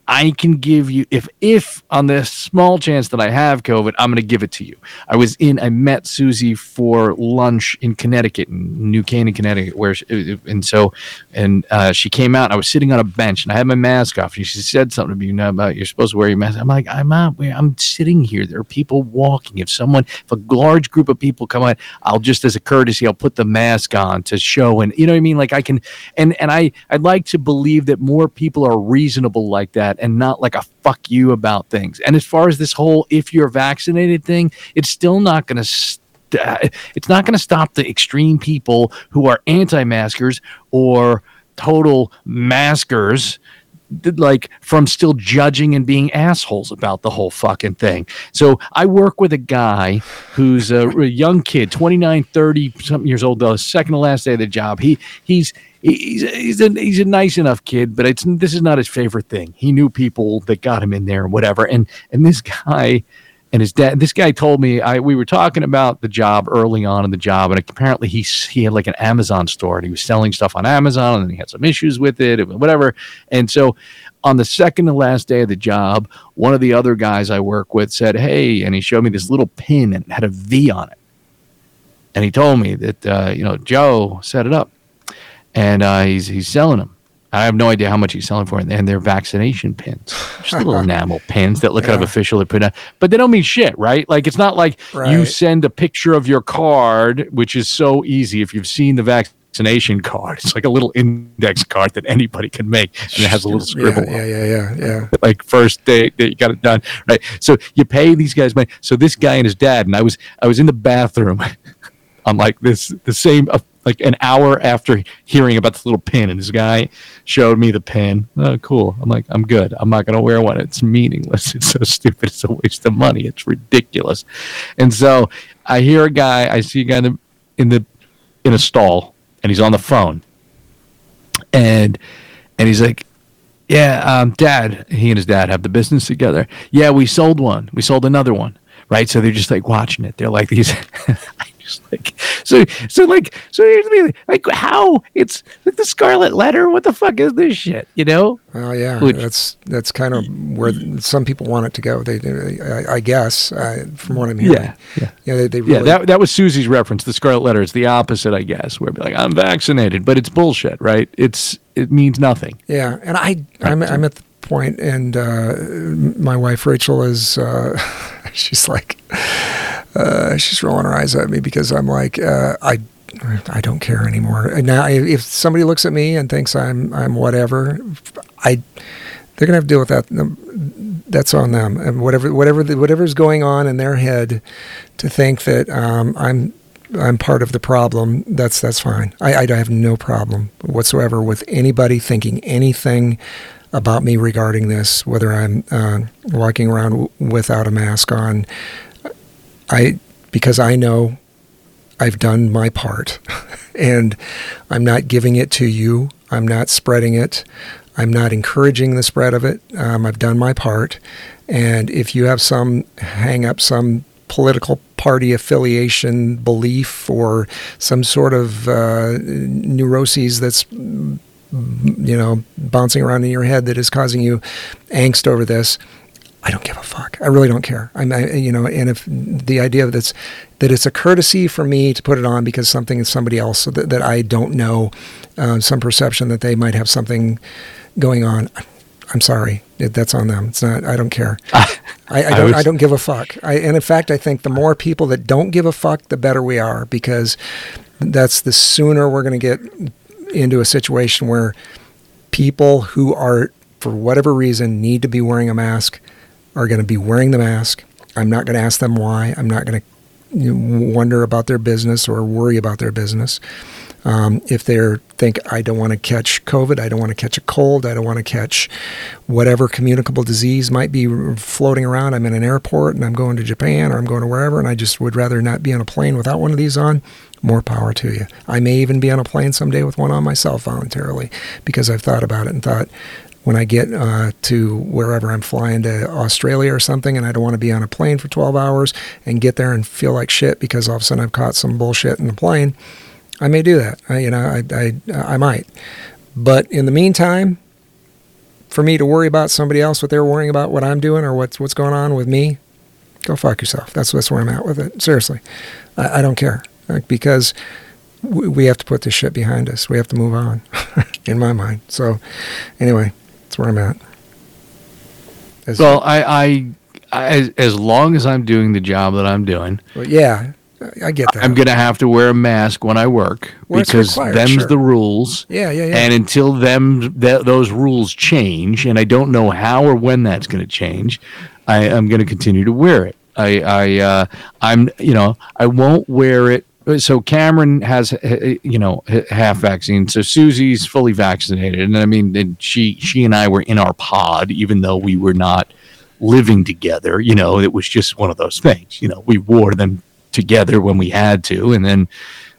C: I can give you if if on the small chance that I have COVID, I'm going to give it to you. I was in. I met Susie for lunch in Connecticut, in New Canaan, Connecticut, where she, and so and uh, she came out. I was sitting on a bench and I had my mask off. And she said something to me you know, about you're supposed to wear your mask. I'm like I'm not. I'm sitting here. There are people walking. If someone, if a large group of people come out, I'll just as a courtesy, I'll put the mask on to show. And you know what I mean? Like I can, and and I I'd like to believe that more people are reasonable like that that and not like a fuck you about things. And as far as this whole if you're vaccinated thing, it's still not going to. St- it's not going to stop the extreme people who are anti-maskers or total maskers like from still judging and being assholes about the whole fucking thing. So I work with a guy who's a, a young kid, 29, 30 something years old, the second to last day of the job. He he's he's he's a, he's a nice enough kid, but it's this is not his favorite thing. He knew people that got him in there and whatever. And and this guy and his dad. This guy told me I we were talking about the job early on in the job, and apparently he he had like an Amazon store and he was selling stuff on Amazon, and he had some issues with it, and whatever. And so on the second to last day of the job, one of the other guys I work with said, "Hey," and he showed me this little pin and had a V on it. and he told me that uh, you know Joe set it up, and uh, he's he's selling them. I have no idea how much he's selling for, and they're vaccination pins, just little enamel pins that look kind of official. They put out, but they don't mean shit, right? Like it's not like you send a picture of your card, which is so easy if you've seen the vaccination card. It's like a little index card that anybody can make, and it has a little scribble.
B: Yeah,
C: on
B: yeah, yeah, yeah, yeah.
C: like first day that you got it done right so you pay these guys money so this guy and his dad and i was i was in the bathroom on like this the same like an hour after hearing about this little pin and this guy showed me the pin oh cool i'm like i'm good i'm not going to wear one it's meaningless it's so stupid it's a waste of money it's ridiculous and so i hear a guy i see a guy in the in, the, in a stall and he's on the phone and and he's like yeah, um, dad, he and his dad have the business together. Yeah, we sold one. We sold another one. Right. So they're just like watching it. They're like these. Like, so, so like, so here's the thing, like how it's like the scarlet letter. What the fuck is this shit? You know?
B: Well, yeah,
C: Which-
B: that's that's kind of where some people want it to go. They, they I, I guess, uh, from what I'm hearing.
C: Yeah, yeah.
B: yeah. They, they
C: Yeah. That, that was Susie's reference. The scarlet letter. It's the opposite, I guess, where it'd be like, I'm vaccinated, but it's bullshit, right? It's, it means nothing.
B: Yeah, and I I'm, I'm at the point, and uh, my wife Rachel is uh, she's like uh, she's rolling her eyes at me because I'm like uh, I I don't care anymore. And now if somebody looks at me and thinks I'm I'm whatever, I they're gonna have to deal with that. That's on them, and whatever whatever the, whatever's going on in their head to think that um, I'm I'm part of the problem. That's that's fine. I, I have no problem whatsoever with anybody thinking anything about me regarding this, whether I'm uh, walking around w- without a mask on. I because I know I've done my part, and I'm not giving it to you. I'm not spreading it. I'm not encouraging the spread of it. Um, I've done my part, and if you have some hang up, some political party affiliation belief or some sort of uh, neuroses that's you know bouncing around in your head that is causing you angst over this I don't give a fuck. I really don't care. I'm, I, you know, and if the idea that's that it's a courtesy for me to put it on because something is somebody else that, that I don't know, uh, some perception that they might have something going on. I'm sorry. It- That's on them. It's not. I don't care. I, I,
C: I
B: don't. I don't give a fuck. I, and in fact, I think the more people that don't give a fuck, the better we are because that's the sooner we're going to get into a situation where people who are, for whatever reason, need to be wearing a mask are going to be wearing the mask. I'm not going to ask them why. I'm not going to you know, wonder about their business or worry about their business. Um, if they think I don't want to catch COVID, I don't want to catch a cold, I don't want to catch whatever communicable disease might be floating around. I'm in an airport and I'm going to Japan or I'm going to wherever, and I just would rather not be on a plane without one of these on. More power to you. I may even be on a plane someday with one on myself voluntarily because I've thought about it and thought when I get uh, to wherever I'm flying to Australia or something, and I don't want to be on a plane for 12 hours and get there and feel like shit because all of a sudden I've caught some bullshit in the plane, I may do that. I, you know, I, I, I might. But in the meantime, for me to worry about somebody else, what they're worrying about, what I'm doing, or what's what's going on with me, go fuck yourself. That's that's where I'm at with it. Seriously, I, I don't care like, because we, we have to put this shit behind us. We have to move on, in my mind. So, anyway, that's where I'm at. As-
C: Well, I, I, I as, as long as I'm doing the job that I'm doing,
B: well, yeah, I- get that.
C: I'm gonna have to wear a mask when I work
B: Well,
C: because
B: required,
C: them's
B: sure.
C: the rules.
B: Yeah, yeah, yeah.
C: And until them th- those rules change, and I don't know how or when that's going to change, I am going to continue to wear it. I, I, uh, I'm, you know, I won't wear it. So Cameron has, uh, you know, half vaccine. So Susie's fully vaccinated, and I mean, she, she and I were in our pod, even though we were not living together. You know, it was just one of those things. You know, we wore them together when we had to, and then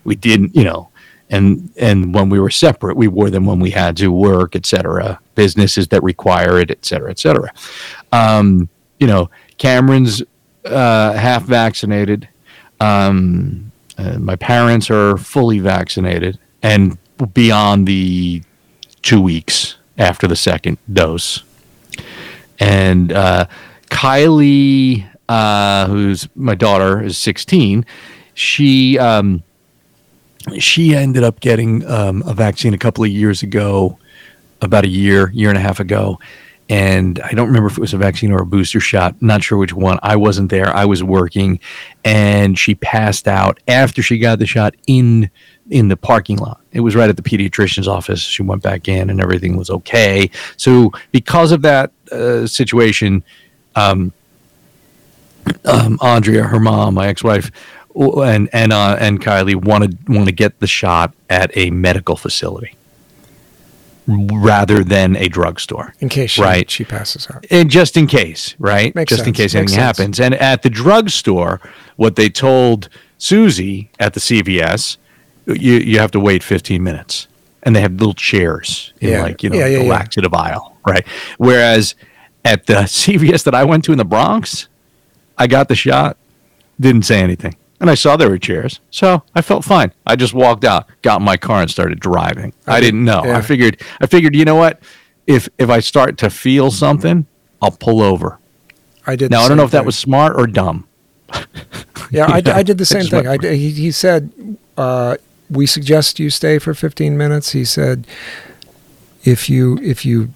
C: we didn't. You know, and and when we were separate, we wore them when we had to work, etc. Businesses that require it, etc., etc. Um, you know, Cameron's uh, half vaccinated. Um, uh, my parents are fully vaccinated and beyond the two weeks after the second dose. And uh, Kylie, uh, who's my daughter, is 16. She um, she ended up getting um, a vaccine a couple of years ago, about a year, year and a half ago. And I don't remember if it was a vaccine or a booster shot. Not sure which one. I wasn't there. I was working, and she passed out after she got the shot in in the parking lot. It was right at the pediatrician's office. She went back in, and everything was okay. So because of that uh, situation, um, um, Andrea, her mom, my ex-wife, and and uh, and Kylie wanted want to get the shot at a medical facility rather than a drugstore.
B: In case she,
C: right.
B: she passes out.
C: And just in case, right?
B: Makes
C: just in
B: sense.
C: case
B: Makes
C: anything
B: sense.
C: happens. And at the drugstore, what they told Susie at the CVS, you you have to wait 15 minutes. And they have little chairs in
B: Yeah.
C: like, you know,
B: Yeah, yeah,
C: the laxative aisle, right? Whereas at the CVS that I went to in the Bronx, I got the shot, didn't say anything. And I saw there were chairs. So I felt fine. I just walked out, got in my car and started driving. I didn't know.
B: Yeah.
C: I figured I figured, you know what? If if I start to feel something, I'll pull over.
B: I did.
C: Now I don't know if that was smart or dumb.
B: Yeah, I did the same thing. I, he, he said, uh, "We suggest you stay for 15 minutes." He said, "If you if you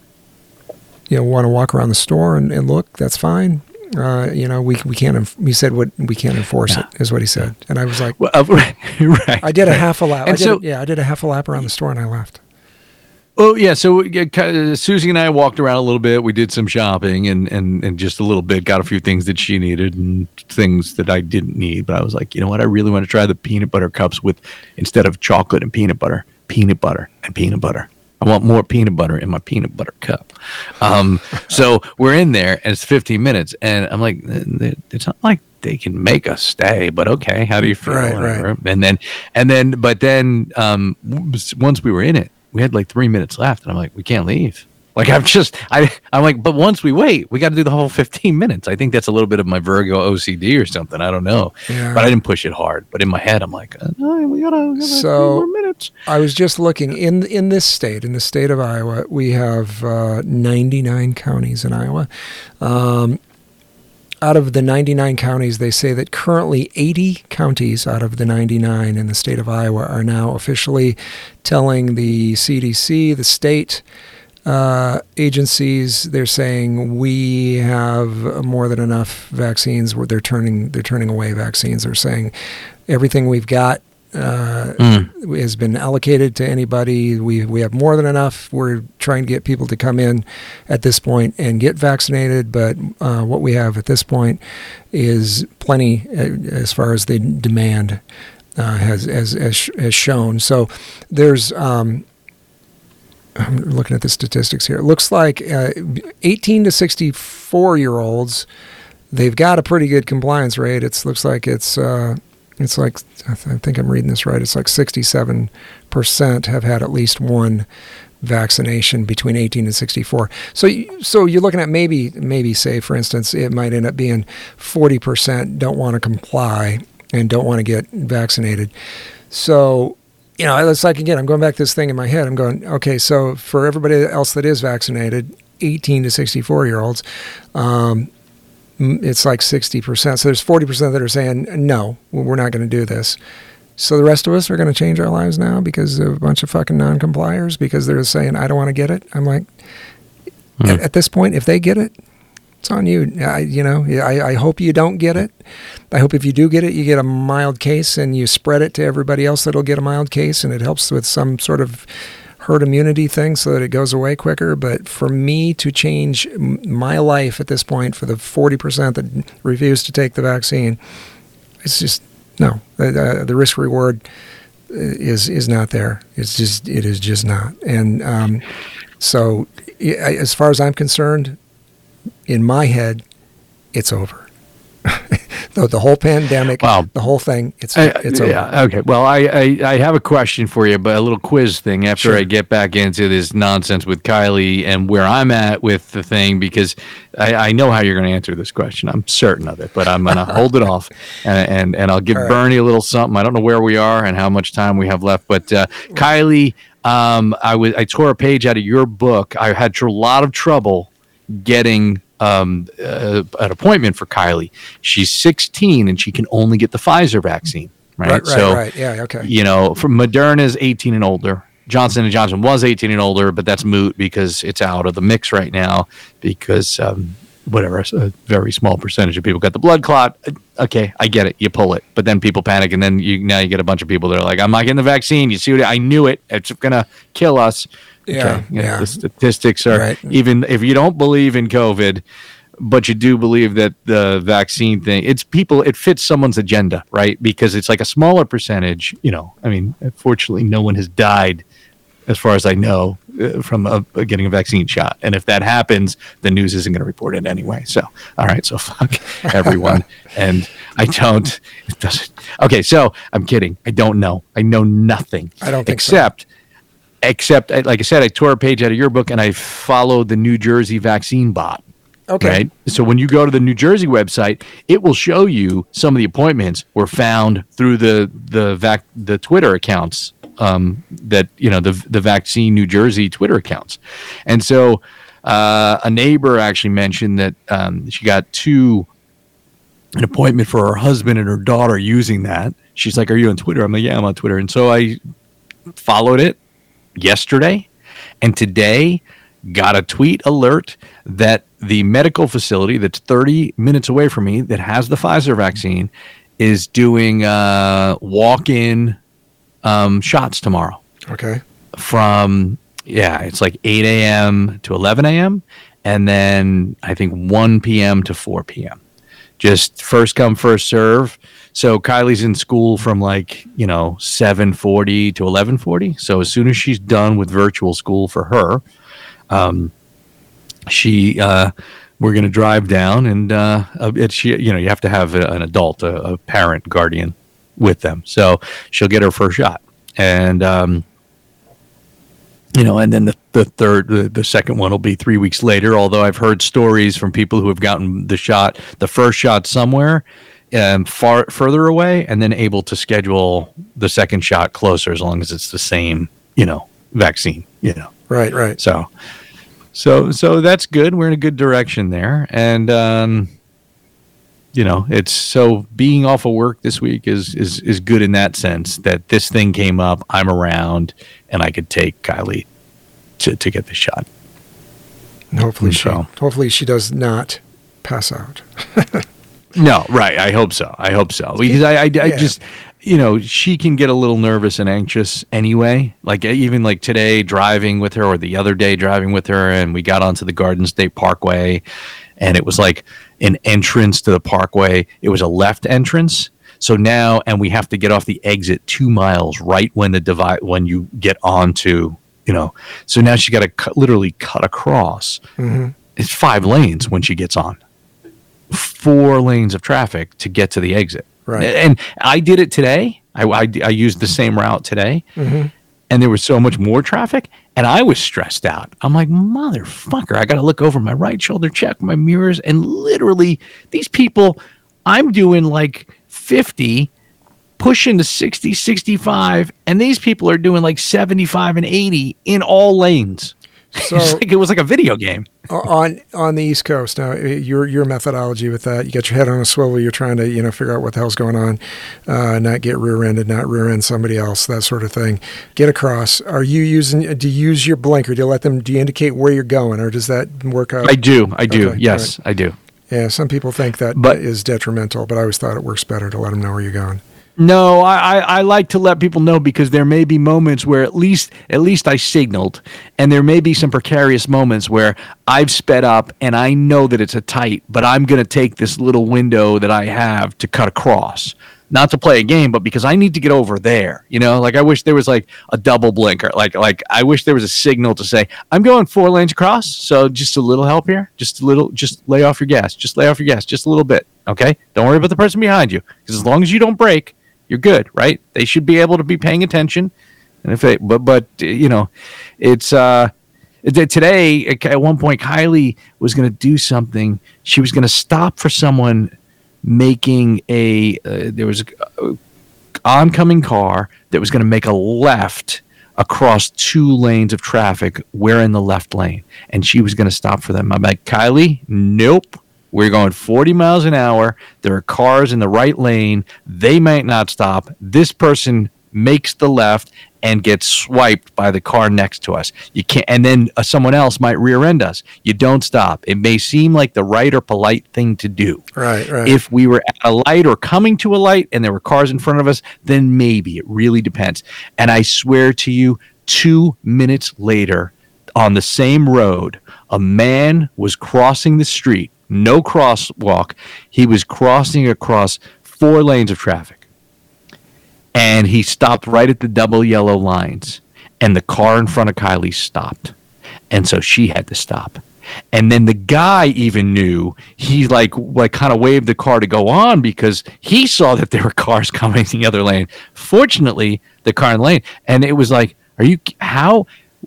B: you know want to walk around the store and, and look, that's fine. Uh, you know, we we can't." Enf- he said, "What we can't enforce it," is what he said. And I was like,
C: Well, uh, right, right.
B: "I did a half a lap. I
C: And
B: did,
C: so-
B: yeah, I did a half a lap around the store and I left."
C: Oh yeah, so uh, Susie and I walked around a little bit. We did some shopping and, and and just a little bit. Got a few things that she needed and things that I didn't need. But I was like, you know what? I really want to try the peanut butter cups with instead of chocolate and peanut butter, peanut butter and peanut butter. I want more peanut butter in my peanut butter cup. Um, so we're in there and it's 15 minutes, and I'm like, it's not like they can make us stay, but okay, how do you feel?
B: Right, right.
C: And then and then, but then um, once we were in it, we had like three minutes left, and I'm like, we can't leave. Like I'm just I I'm like, but once we wait, we got to do the whole 15 minutes. I think that's a little bit of my Virgo OCD or something. I don't know,
B: Yeah.
C: but I didn't push it hard. But in my head, I'm like, no, we gotta, we gotta
B: So-
C: more minutes.
B: I was just looking in in this state, in the state of Iowa, we have uh, 99 counties in Iowa. Um, out of the 99 counties, they say that currently 80 counties out of the 99 in the state of Iowa are now officially telling the CDC, the state uh, agencies, they're saying we have more than enough vaccines. Where they're turning they're turning away vaccines. They're saying everything we've got uh, has been allocated to anybody. We we have more than enough. We're trying to get people to come in at this point and get vaccinated, but uh, what we have at this point is plenty uh, as far as the demand uh, has, has has has shown. So there's. Um, I'm looking at the statistics here. It looks like uh, 18 to 64 year olds, they've got a pretty good compliance rate. It looks like it's uh, it's like I, th- I think I'm reading this right. It's like 67 percent have had at least one vaccination between 18 and 64. So you- so you're looking at maybe maybe say for instance it might end up being 40 percent don't want to comply and don't want to get vaccinated. So you know, it's like again, I'm going back to this thing in my head. I'm going, okay, so for everybody else that is vaccinated, 18 to 64 year olds, um, it's like 60%. So there's 40% that are saying, no, we're not going to do this. So the rest of us are going to change our lives now because of a bunch of fucking non-compliers because they're saying, I don't want to get it. I'm like, at, at this point, if they get it, it's on you. I, you know, I, I hope you don't get it. I hope if you do get it, you get a mild case and you spread it to everybody else that'll get a mild case, and it helps with some sort of herd immunity thing so that it goes away quicker. But for me to change my life at this point for the 40% that refuse to take the vaccine, it's just no. The, uh, the risk reward is is not there. It's just it is just not. And um, so, as far as I'm concerned, in my head, it's over. the, the whole pandemic,
C: Wow.
B: the whole thing, it's
C: I-
B: it's over.
C: yeah, okay. Well, I, I I have a question for you, but a little quiz thing after
B: Sure.
C: I get back into this nonsense with Kylie and where I'm at with the thing because I, I know how you're going to answer this question. I'm certain of it, but I'm going to hold it off and, and and I'll give
B: right.
C: Bernie a little something. I don't know where we are and how much time we have left, but uh, Kylie, um, I was I tore a page out of your book. I had a lot of trouble getting um, uh, an appointment for Kylie. She's 16 and she can only get the Pfizer vaccine, right?
B: Right, right,
C: so,
B: right. Yeah, okay.
C: you know, from Moderna is 18 and older. Johnson and Johnson was 18 and older, but that's moot because it's out of the mix right now because um, whatever, a very small percentage of people got the blood clot. Uh, Okay, I get it. You pull it, but then people panic, and then you now you get a bunch of people that are like, "I'm not getting the vaccine." You see what I knew it. It's gonna kill us.
B: Yeah,
C: know,
B: yeah.
C: The statistics are
B: Right.
C: even if you don't believe in COVID, but you do believe that the vaccine thing it's people it fits someone's agenda right? Because it's like a smaller percentage you know i mean fortunately no one has died as far as i know uh, from a, getting a vaccine shot. And if that happens the news isn't going to report it anyway. So all right so fuck everyone. And i don't it doesn't okay so i'm kidding. I don't know. I know nothing
B: I don't think so.
C: Except like i said i tore a page out of your book and i followed the new jersey vaccine bot
B: Okay.
C: Right. So when you go to the New Jersey website, it will show you some of the appointments were found through the the vac the Twitter accounts um, that you know the the vaccine New Jersey Twitter accounts, and so uh, a neighbor actually mentioned that um, she got two an appointment for her husband and her daughter using that. She's like, "Are you on Twitter?" I'm like, "Yeah, I'm on Twitter," and so I followed it yesterday, and today got a tweet alert that the medical facility that's 30 minutes away from me that has the Pfizer vaccine is doing uh, walk-in um, shots tomorrow
B: Okay.
C: from yeah it's like 8 a.m to 11 a.m and then i think 1 p.m to 4 p.m just first come first serve. So kylie's in school from like you know 7.40 to 11.40 so as soon as she's done with virtual school for her um, she uh, we're going to drive down and uh, uh, it, she you know you have to have an adult a, a parent guardian with them. So she'll get her first shot. And um, you know, and then the, the third, the, the second one will be three weeks later. Although I've heard stories from people who have gotten the shot, the first shot somewhere um, far further away, and then able to schedule the second shot closer as long as it's the same, you know, vaccine. You know,
B: Right, right.
C: so, so, so that's good. We're in a good direction there, and um, you know, it's so being off of work this week is is is good in that sense that this thing came up. I'm around, and I could take Kylie to to get the shot.
B: And hopefully she
C: So-
B: hopefully she does not pass out.
C: No, right. I hope so. I hope so because I, I, I
B: Yeah.
C: just, you know, she can get a little nervous and anxious anyway. Like even like today driving with her, or the other day driving with her, and we got onto the Garden State Parkway, and it was like an entrance to the parkway. It was a left entrance. So now, and we have to get off the exit two miles right when the divide when you get onto, you know. So now she got to cut, literally cut across. Mm-hmm. It's five lanes when she gets on four lanes of traffic to get to the exit.
B: Right.
C: And I did it today. I, I, I used the same route today. Mm-hmm. And there was so much more traffic. And I was stressed out. I'm like, motherfucker, I got to look over my right shoulder, check my mirrors. And literally, these people, I'm doing like 50, pushing to 60, 65. And these people are doing like 75 and 80 in all lanes.
B: So
C: like, it was like a video game.
B: on on the East Coast now, your your methodology with that, you got your head on a swivel. You're trying to you know figure out what the hell's going on, uh, not get rear-ended, not rear-end somebody else, that sort of thing. Get across. Are you using? Do you use your blinker? Do you let them? Do you indicate where you're going, or does that work out?
C: I do. I do.
B: Okay,
C: yes, I do.
B: yeah, some people think that
C: But-
B: is detrimental, but I always thought it works better to let them know where you're going.
C: No, I, I, I like to let people know because there may be moments where at least at least I signaled, and there may be some precarious moments where I've sped up and I know that it's a tight, but I'm going to take this little window that I have to cut across. Not to play a game, but because I need to get over there. You know, like I wish there was like a double blinker. Like like I wish there was a signal to say I'm going four lanes across. So just a little help here, just a little, just lay off your gas, just lay off your gas, just a little bit. Okay, don't worry about the person behind you because as long as you don't break, you're good, right? They should be able to be paying attention. And if they, but, but, uh, you know, it's, uh, today at one point, Kylie was going to do something. She was going to stop for someone making a, uh, there was a oncoming car that was going to make a left across two lanes of traffic. We're in the left lane. And she was going to stop for them. I'm like, Kylie, nope. We're going 40 miles an hour. There are cars in the right lane. They might not stop. This person makes the left and gets swiped by the car next to us. You can't, and then uh, someone else might rear end us. You don't stop. It may seem like the right or polite thing to do.
B: Right, right.
C: If we were at a light or coming to a light and there were cars in front of us, then maybe it really depends. And I swear to you, two minutes later, on the same road, a man was crossing the street, no crosswalk. He was crossing across four lanes of traffic and he stopped right at the double yellow lines and the car in front of Kylie stopped. And so she had to stop. And then the guy even knew he like like kind of waved the car to go on because he saw that there were cars coming the other lane. Fortunately, the car in the lane, and it was like, are you how?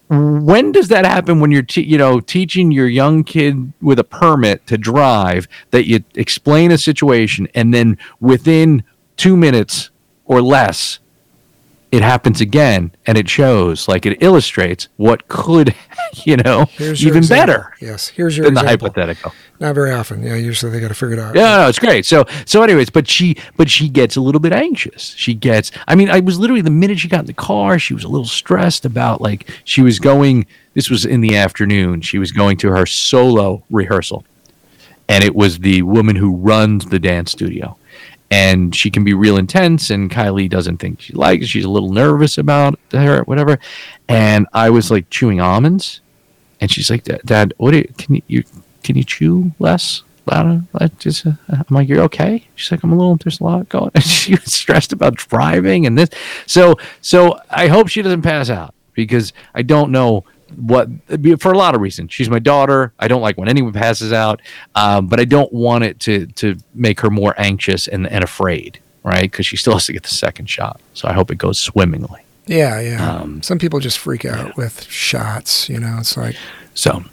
C: When does that happen? When you're te- you know teaching your young kid with a permit to drive that you explain a situation and then within two minutes or less, it happens again and it shows like it illustrates what could you know even
B: example.
C: better
B: Yes, here's your
C: than the hypothetical
B: Not very often. Yeah, usually they got to figure it out.
C: yeah no it's great so so anyways but she but she gets a little bit anxious she gets i mean i was literally the minute she got in the car she was a little stressed about like she was going this was in the afternoon she was going to her solo rehearsal and it was the woman who runs the dance studio and she can be real intense and kylie doesn't think she likes she's a little nervous about her whatever. And i was like chewing almonds and she's like dad, what you, can you, can you chew less uh, i'm like you're okay? She's like i'm a little there's a lot going and she was stressed about driving and this. So so i hope she doesn't pass out because i don't know what for a lot of reasons. She's my daughter. I don't like when anyone passes out um, but i don't want it to to make her more anxious and, and afraid right? Because she still has to get the second shot. So i hope it goes swimmingly.
B: Yeah, yeah.
C: Um,
B: Some people just freak out with shots. You know, it's like
C: so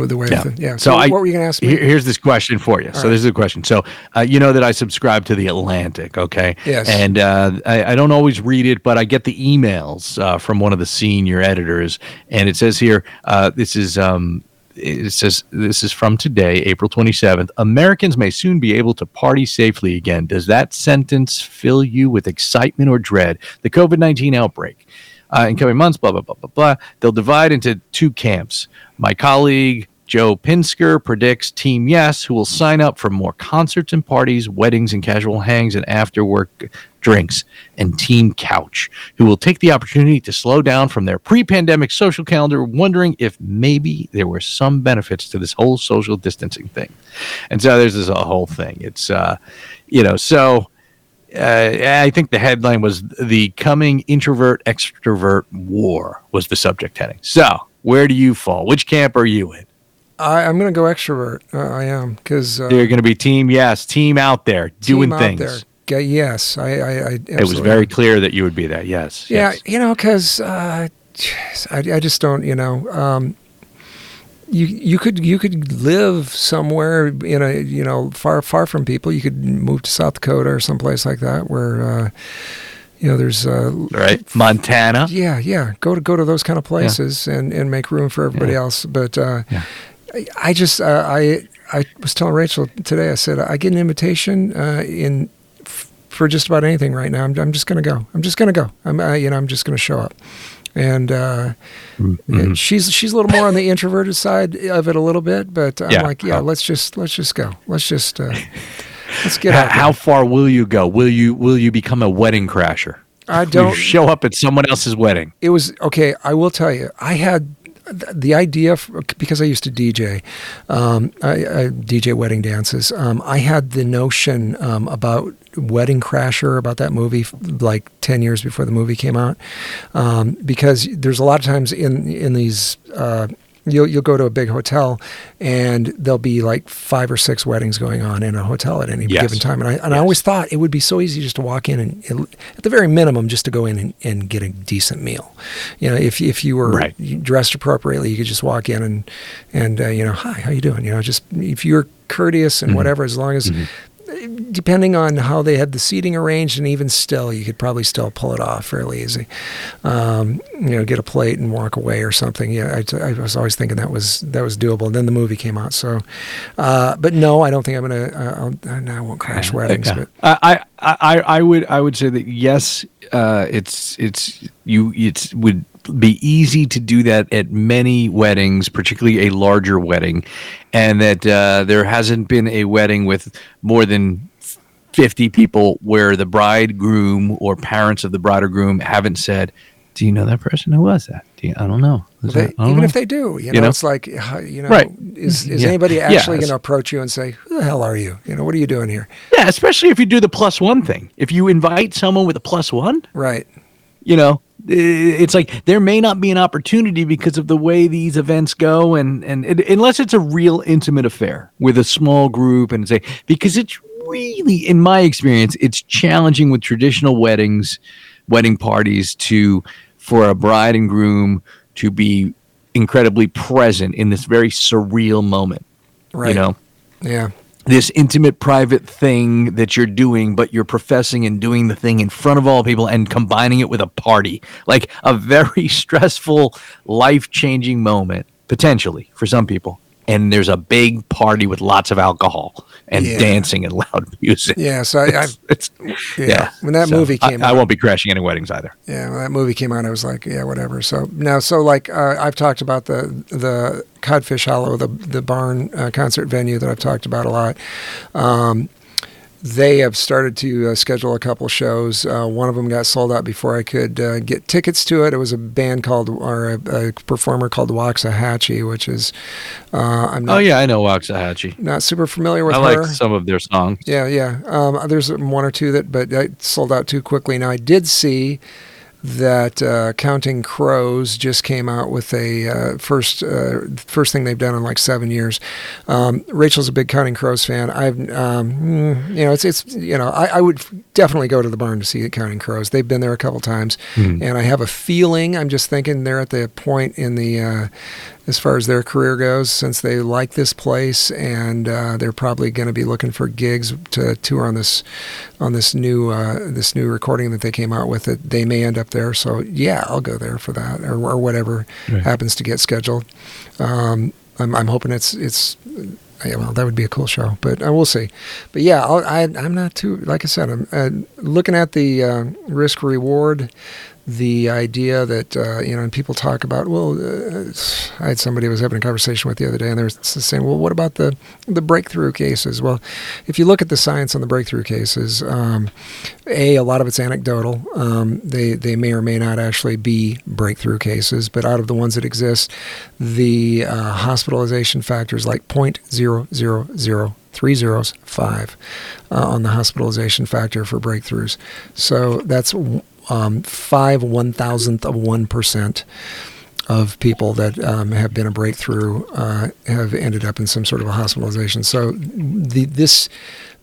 B: the, the way.
C: Yeah.
B: Yeah. yeah.
C: So
B: So,
C: I-
B: what were you going to ask me?
C: Here- here's this question for you. so
B: right.
C: this is a question. So uh, you know that I subscribe to the Atlantic, okay?
B: Yes.
C: And uh, I, I don't always read it, but I get the emails uh, from one of the senior editors, and it says here, uh, this is. Um, it says this is from today, April 27th. Americans may soon be able to party safely again. Does that sentence fill you with excitement or dread? The COVID 19 outbreak. Uh, in coming months, blah, blah, blah, blah, blah. They'll divide into two camps. My colleague, Joe Pinsker, predicts Team Yes, who will sign up for more concerts and parties, weddings and casual hangs and after work drinks, and Team Couch, who will take the opportunity to slow down from their pre pandemic social calendar, wondering if maybe there were some benefits to this whole social distancing thing. And so there's this whole thing. It's, uh, you know, so uh, I think the headline was the coming introvert extrovert war was the subject heading. So where do you fall? Which camp are you in?
B: I, I'm going to go extrovert. Uh, I am because uh,
C: You're going to be team yes, team out there doing
B: out
C: things.
B: there. Ga- yes, I. I, I
C: It was very
B: am.
C: clear that you would be that. Yes.
B: Yeah,
C: yes.
B: you know, because uh, I, I just don't. You know, um, you you could you could live somewhere in a you know far far from people. You could move to South Dakota or someplace like that where. Uh, you know, there's uh,
C: Right. Montana.
B: yeah, yeah. Go to go to those kind of places and, and make room for everybody
C: Yeah.
B: else. But uh,
C: Yeah.
B: I, I just uh, I I was telling Rachel today. I said I get an invitation uh, in f- for just about anything right now. I'm, I'm just going to go. I'm just going to go. I'm uh, you know I'm just going to show up. And uh,
C: Mm-hmm.
B: and she's she's a little more on the introverted side of it a little bit, but I'm
C: Yeah.
B: like, yeah, let's just let's just go. Let's just uh, let's get
C: How, how far will you go? Will you will you become a wedding crasher?
B: I don't
C: you show up at someone else's wedding?
B: it was okay. I will tell you, I had the idea f because I used to DJ, um, I, I DJ wedding dances. Um, I had the notion um, about Wedding Crasher, about that movie, like ten years before the movie came out, um, because there's a lot of times in in these. Uh, You'll, you'll go to a big hotel and there'll be like five or six weddings going on in a hotel at any
C: Yes.
B: given time. And I, and I always thought it would be so easy just to walk in and, and at the very minimum, just to go in and, and get a decent meal. You know, if, if you were
C: Right.
B: dressed appropriately, you could just walk in and, and, uh, you know, hi, how you doing? You know, just if you're courteous
C: Mm-hmm.
B: and whatever, as long as depending on how they had the seating arranged, and even still, you could probably still pull it off fairly easy. Um, you know, get a plate and walk away or something. Yeah, I, I, was always thinking that was that was doable. And then the movie came out, so. Uh, but no, I don't think I'm gonna. Uh, no, I won't crash weddings.
C: Yeah.
B: But
C: I, I, I, I would I would say that yes, uh, it's it's you it's would be easy to do that at many weddings, particularly a larger wedding, and that uh, there hasn't been a wedding with more than 50 people where the bridegroom or parents of the bride or groom haven't said, Do you know that person? Who was that? Do you, I don't know. Is
B: they,
C: that- I don't
B: even
C: know."
B: if they do, you know,
C: know?
B: it's like uh, you know,
C: Right.
B: is is
C: Yeah.
B: anybody actually
C: it's-
B: going to approach you and say, "Who the hell are you? You know, what are you doing here?"
C: Yeah, especially if you do the plus one thing. If you invite someone with a plus one,
B: Right.
C: you know Uh, it's like there may not be an opportunity because of the way these events go and and it, unless it's a real intimate affair with a small group and say because it's really in my experience it's challenging with traditional weddings wedding parties to for a bride and groom to be incredibly present in this very surreal moment
B: Right.
C: you know
B: Yeah.
C: This intimate private thing that you're doing but you're professing and doing the thing in front of all people and combining it with a party. Like a very stressful life-changing moment potentially for some people and there's a big party with lots of alcohol and
B: Yeah.
C: dancing and loud music
B: Yeah. So I, I
C: it's, it's-
B: yeah.
C: yeah.
B: When that
C: So
B: movie
C: I-
B: came
C: I,
B: out,
C: won't be crashing any weddings either
B: Yeah, when that movie came out, I was like, yeah, whatever. So now, so like uh, I've talked about the the Codfish Hollow, the the barn uh, concert venue that I've talked about a lot. Um, they have started to uh, schedule a couple shows. Uh, one of them got sold out before I could uh, get tickets to it. It was a band called, or a, a performer called Waxahatchee, which is, uh, I'm not,
C: oh yeah i know Waxahatchee
B: not super familiar with
C: i
B: her.
C: like some of their songs
B: Yeah, yeah. Um, there's one or two that, but I sold out too quickly. Now I did see that uh, Counting Crows just came out with a uh, first uh, first thing they've done in like seven years. Um, Rachel's a big Counting Crows fan. I've um, mm, you know it's it's you know I, I would definitely go to the barn to see Counting Crows. They've been there a couple times, and I have a feeling. I'm just thinking they're at the point in the uh, as far as their career goes, since they like this place and uh, they're probably going to be looking for gigs to tour on this on this new uh, this new recording that they came out with. That they may end up there. So yeah, I'll go there for that or, or whatever
C: Right.
B: happens to get scheduled. Um, I'm, I'm hoping it's it's. Yeah, well, that would be a cool show, but uh, we'll see. But yeah, I'll, I, I'm not too. Like I said, I'm uh, looking at the uh, risk reward the idea that uh, you know, and people talk about. Well, uh, I had somebody I was having a conversation with the other day, and they were saying, "Well, what about the the breakthrough cases?" Well, if you look at the science on the breakthrough cases, um, a a lot of it's anecdotal. Um, they they may or may not actually be breakthrough cases, but out of the ones that exist, the uh, hospitalization factor is like point zero zero zero three zeros five uh, on the hospitalization factor for breakthroughs. So that's um, five one thousandth of one percent of people that um, have been a breakthrough uh, have ended up in some sort of a hospitalization. So the, this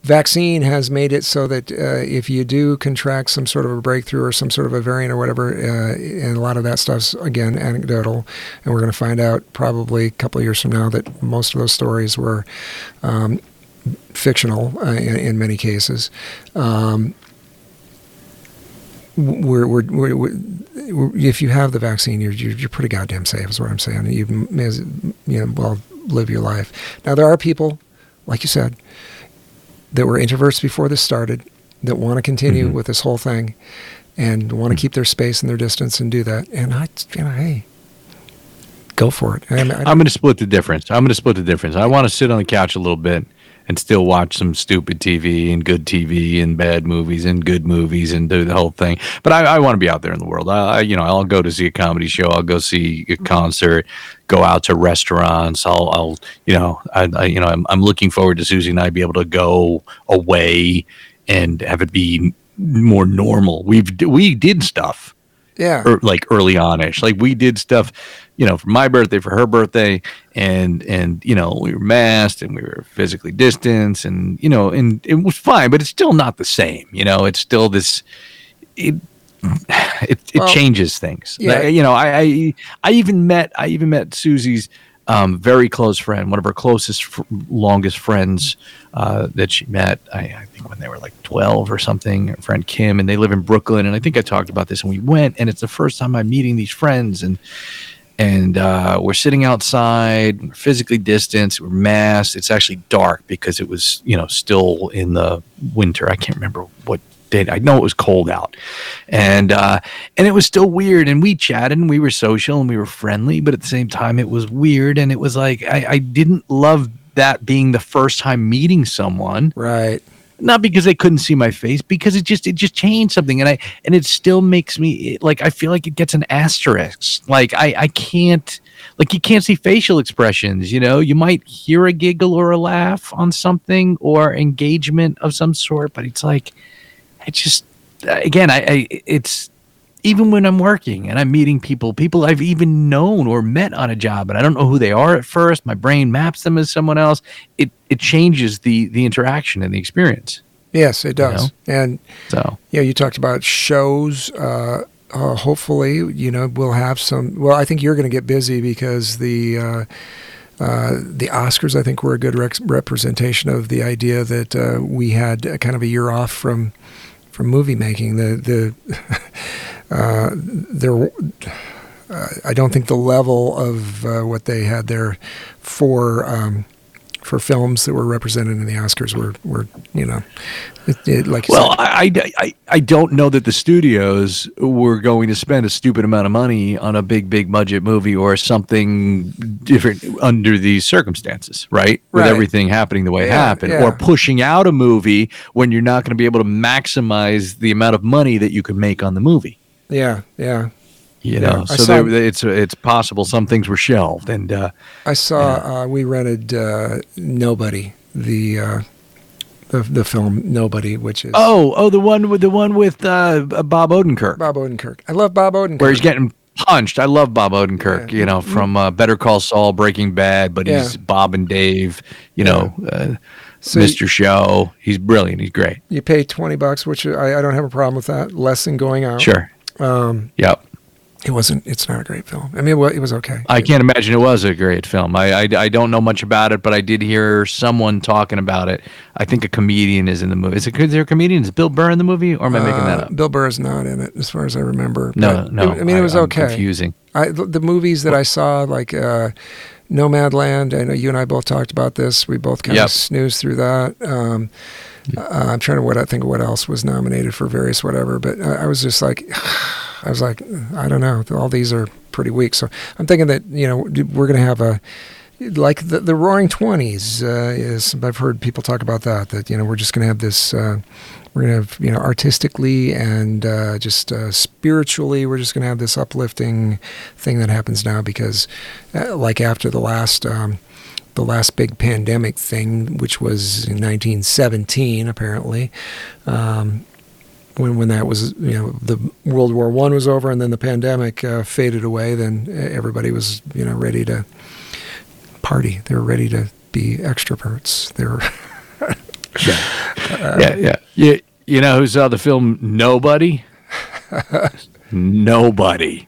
B: vaccine has made it so that uh, if you do contract some sort of a breakthrough or some sort of a variant or whatever, uh, and a lot of that stuff's again anecdotal, and we're going to find out probably a couple of years from now that most of those stories were um, fictional uh, in, in many cases. Um, we're, we're, we're, we're, if you have the vaccine, you're, you're, you're pretty goddamn safe, is what I'm saying. You may as, you know, well, live your life. Now, there are people, like you said, that were introverts before this started that want to continue
C: Mhm.
B: with this whole thing and want to keep their space and their distance and do that. And I, you know, hey, go for it. I,
C: I'm going to split the difference. I'm going to split the difference. I want to sit on the couch a little bit and still watch some stupid TV and good TV and bad movies and good movies and do the whole thing. But I, I want to be out there in the world. I, I, you know, I'll go to see a comedy show. I'll go see a concert. Go out to restaurants. I'll, I'll, you know, I, I you know, I'm, I'm looking forward to Susie and I be able to go away and have it be more normal. We've we did stuff
B: yeah.
C: er, like early on ish. Like we did stuff, you know, for my birthday, for her birthday, and and you know we were masked and we were physically distanced, and you know, and it was fine, but it's still not the same. You know, it's still this. It it, it
B: Well,
C: changes things.
B: yeah.
C: Like, you know, I, I I even met I even met Susie's um, very close friend, one of her closest, fr- longest friends uh, that she met. I, I, think when they were like twelve or something. Her friend Kim, and they live in Brooklyn. And I think I talked about this, and we went, and it's the first time I'm meeting these friends, and and uh, we're sitting outside, we're physically distanced, we're masked. It's actually dark because it was, you know, still in the winter. I can't remember what date. I know it was cold out, and uh, and it was still weird. And we chatted, and we were social, and we were friendly, but at the same time, it was weird. And it was like I, I didn't love that being the first time meeting someone,
B: right?
C: Not because they couldn't see my face because it just it just changed something and i and it still makes me like i feel like it gets an asterisk. Like i i can't like you can't see facial expressions you know? You might hear a giggle or a laugh on something or engagement of some sort but it's like i just again i, I it's even when I'm working and I'm meeting people, people I've even known or met on a job, and I don't know who they are at first. My brain maps them as someone else. It it changes the the interaction and the experience.
B: Yes, it does. You know? And
C: so
B: yeah, you talked about shows. Uh, uh, hopefully, you know, we'll have some. Well, I think you're going to get busy because the. Uh, uh, the Oscars, I think, were a good rec- representation of the idea that uh, we had kind of a year off from from movie making. The the uh, there, uh, I don't think the level of uh, what they had there for um, for films that were represented in the Oscars were were you know it, it, like
C: well I, I I don't know that the studios were going to spend a stupid amount of money on a big big budget movie or something different under these circumstances right, with everything happening the way yeah, it happened. yeah. or pushing out a movie when you're not going to be able to maximize the amount of money that you could make on the movie
B: yeah, yeah.
C: You know, yeah, so saw, they, it's it's possible some things were shelved, and uh,
B: I saw yeah. uh, we rented uh, Nobody, the uh, the the film Nobody, which is
C: oh oh the one with the one with uh, Bob Odenkirk.
B: Bob Odenkirk, I love Bob Odenkirk.
C: Where he's getting punched. I love Bob Odenkirk. Yeah. You know, from uh, Better Call Saul, Breaking Bad, but he's Bob and Dave. You know. So Mr. You, Show, he's brilliant. He's great.
B: You pay twenty bucks, which I, I don't have a problem with that. Less than going out.
C: Sure. Um, yep.
B: It wasn't. It's not a great film. I mean, it was okay.
C: I can't imagine it was a great film. I, I, I don't know much about it, but I did hear someone talking about it. I think a comedian is in the movie. Is it? Is there a comedian? Is Bill Burr in the movie, or am I uh, making that uh, up?
B: Bill Burr is not in it, as far as I remember.
C: No, no.
B: It, I mean, it was
C: I,
B: okay.
C: Confusing.
B: I, the, the movies that I saw, like uh, Nomadland. I know you and I both talked about this. We both kind yep. of snoozed through that. Um, uh, I'm trying to what I think what else was nominated for various whatever, but I, I was just like. I was like, I don't know. All these are pretty weak. So I'm thinking that you know we're going to have a like the the Roaring Twenties uh, is. I've heard people talk about that. That you know we're just going to have this. Uh, we're going to have you know artistically and uh, just uh, spiritually. We're just going to have this uplifting thing that happens now because, uh, like after the last. Um, the last big pandemic thing, which was in 1917, apparently, um, when when that was you know the World War One was over and then the pandemic uh, faded away, then everybody was you know ready to party. They were ready to be extroverts. They were.
C: uh, yeah, yeah, yeah. You know who saw the film Nobody? Nobody.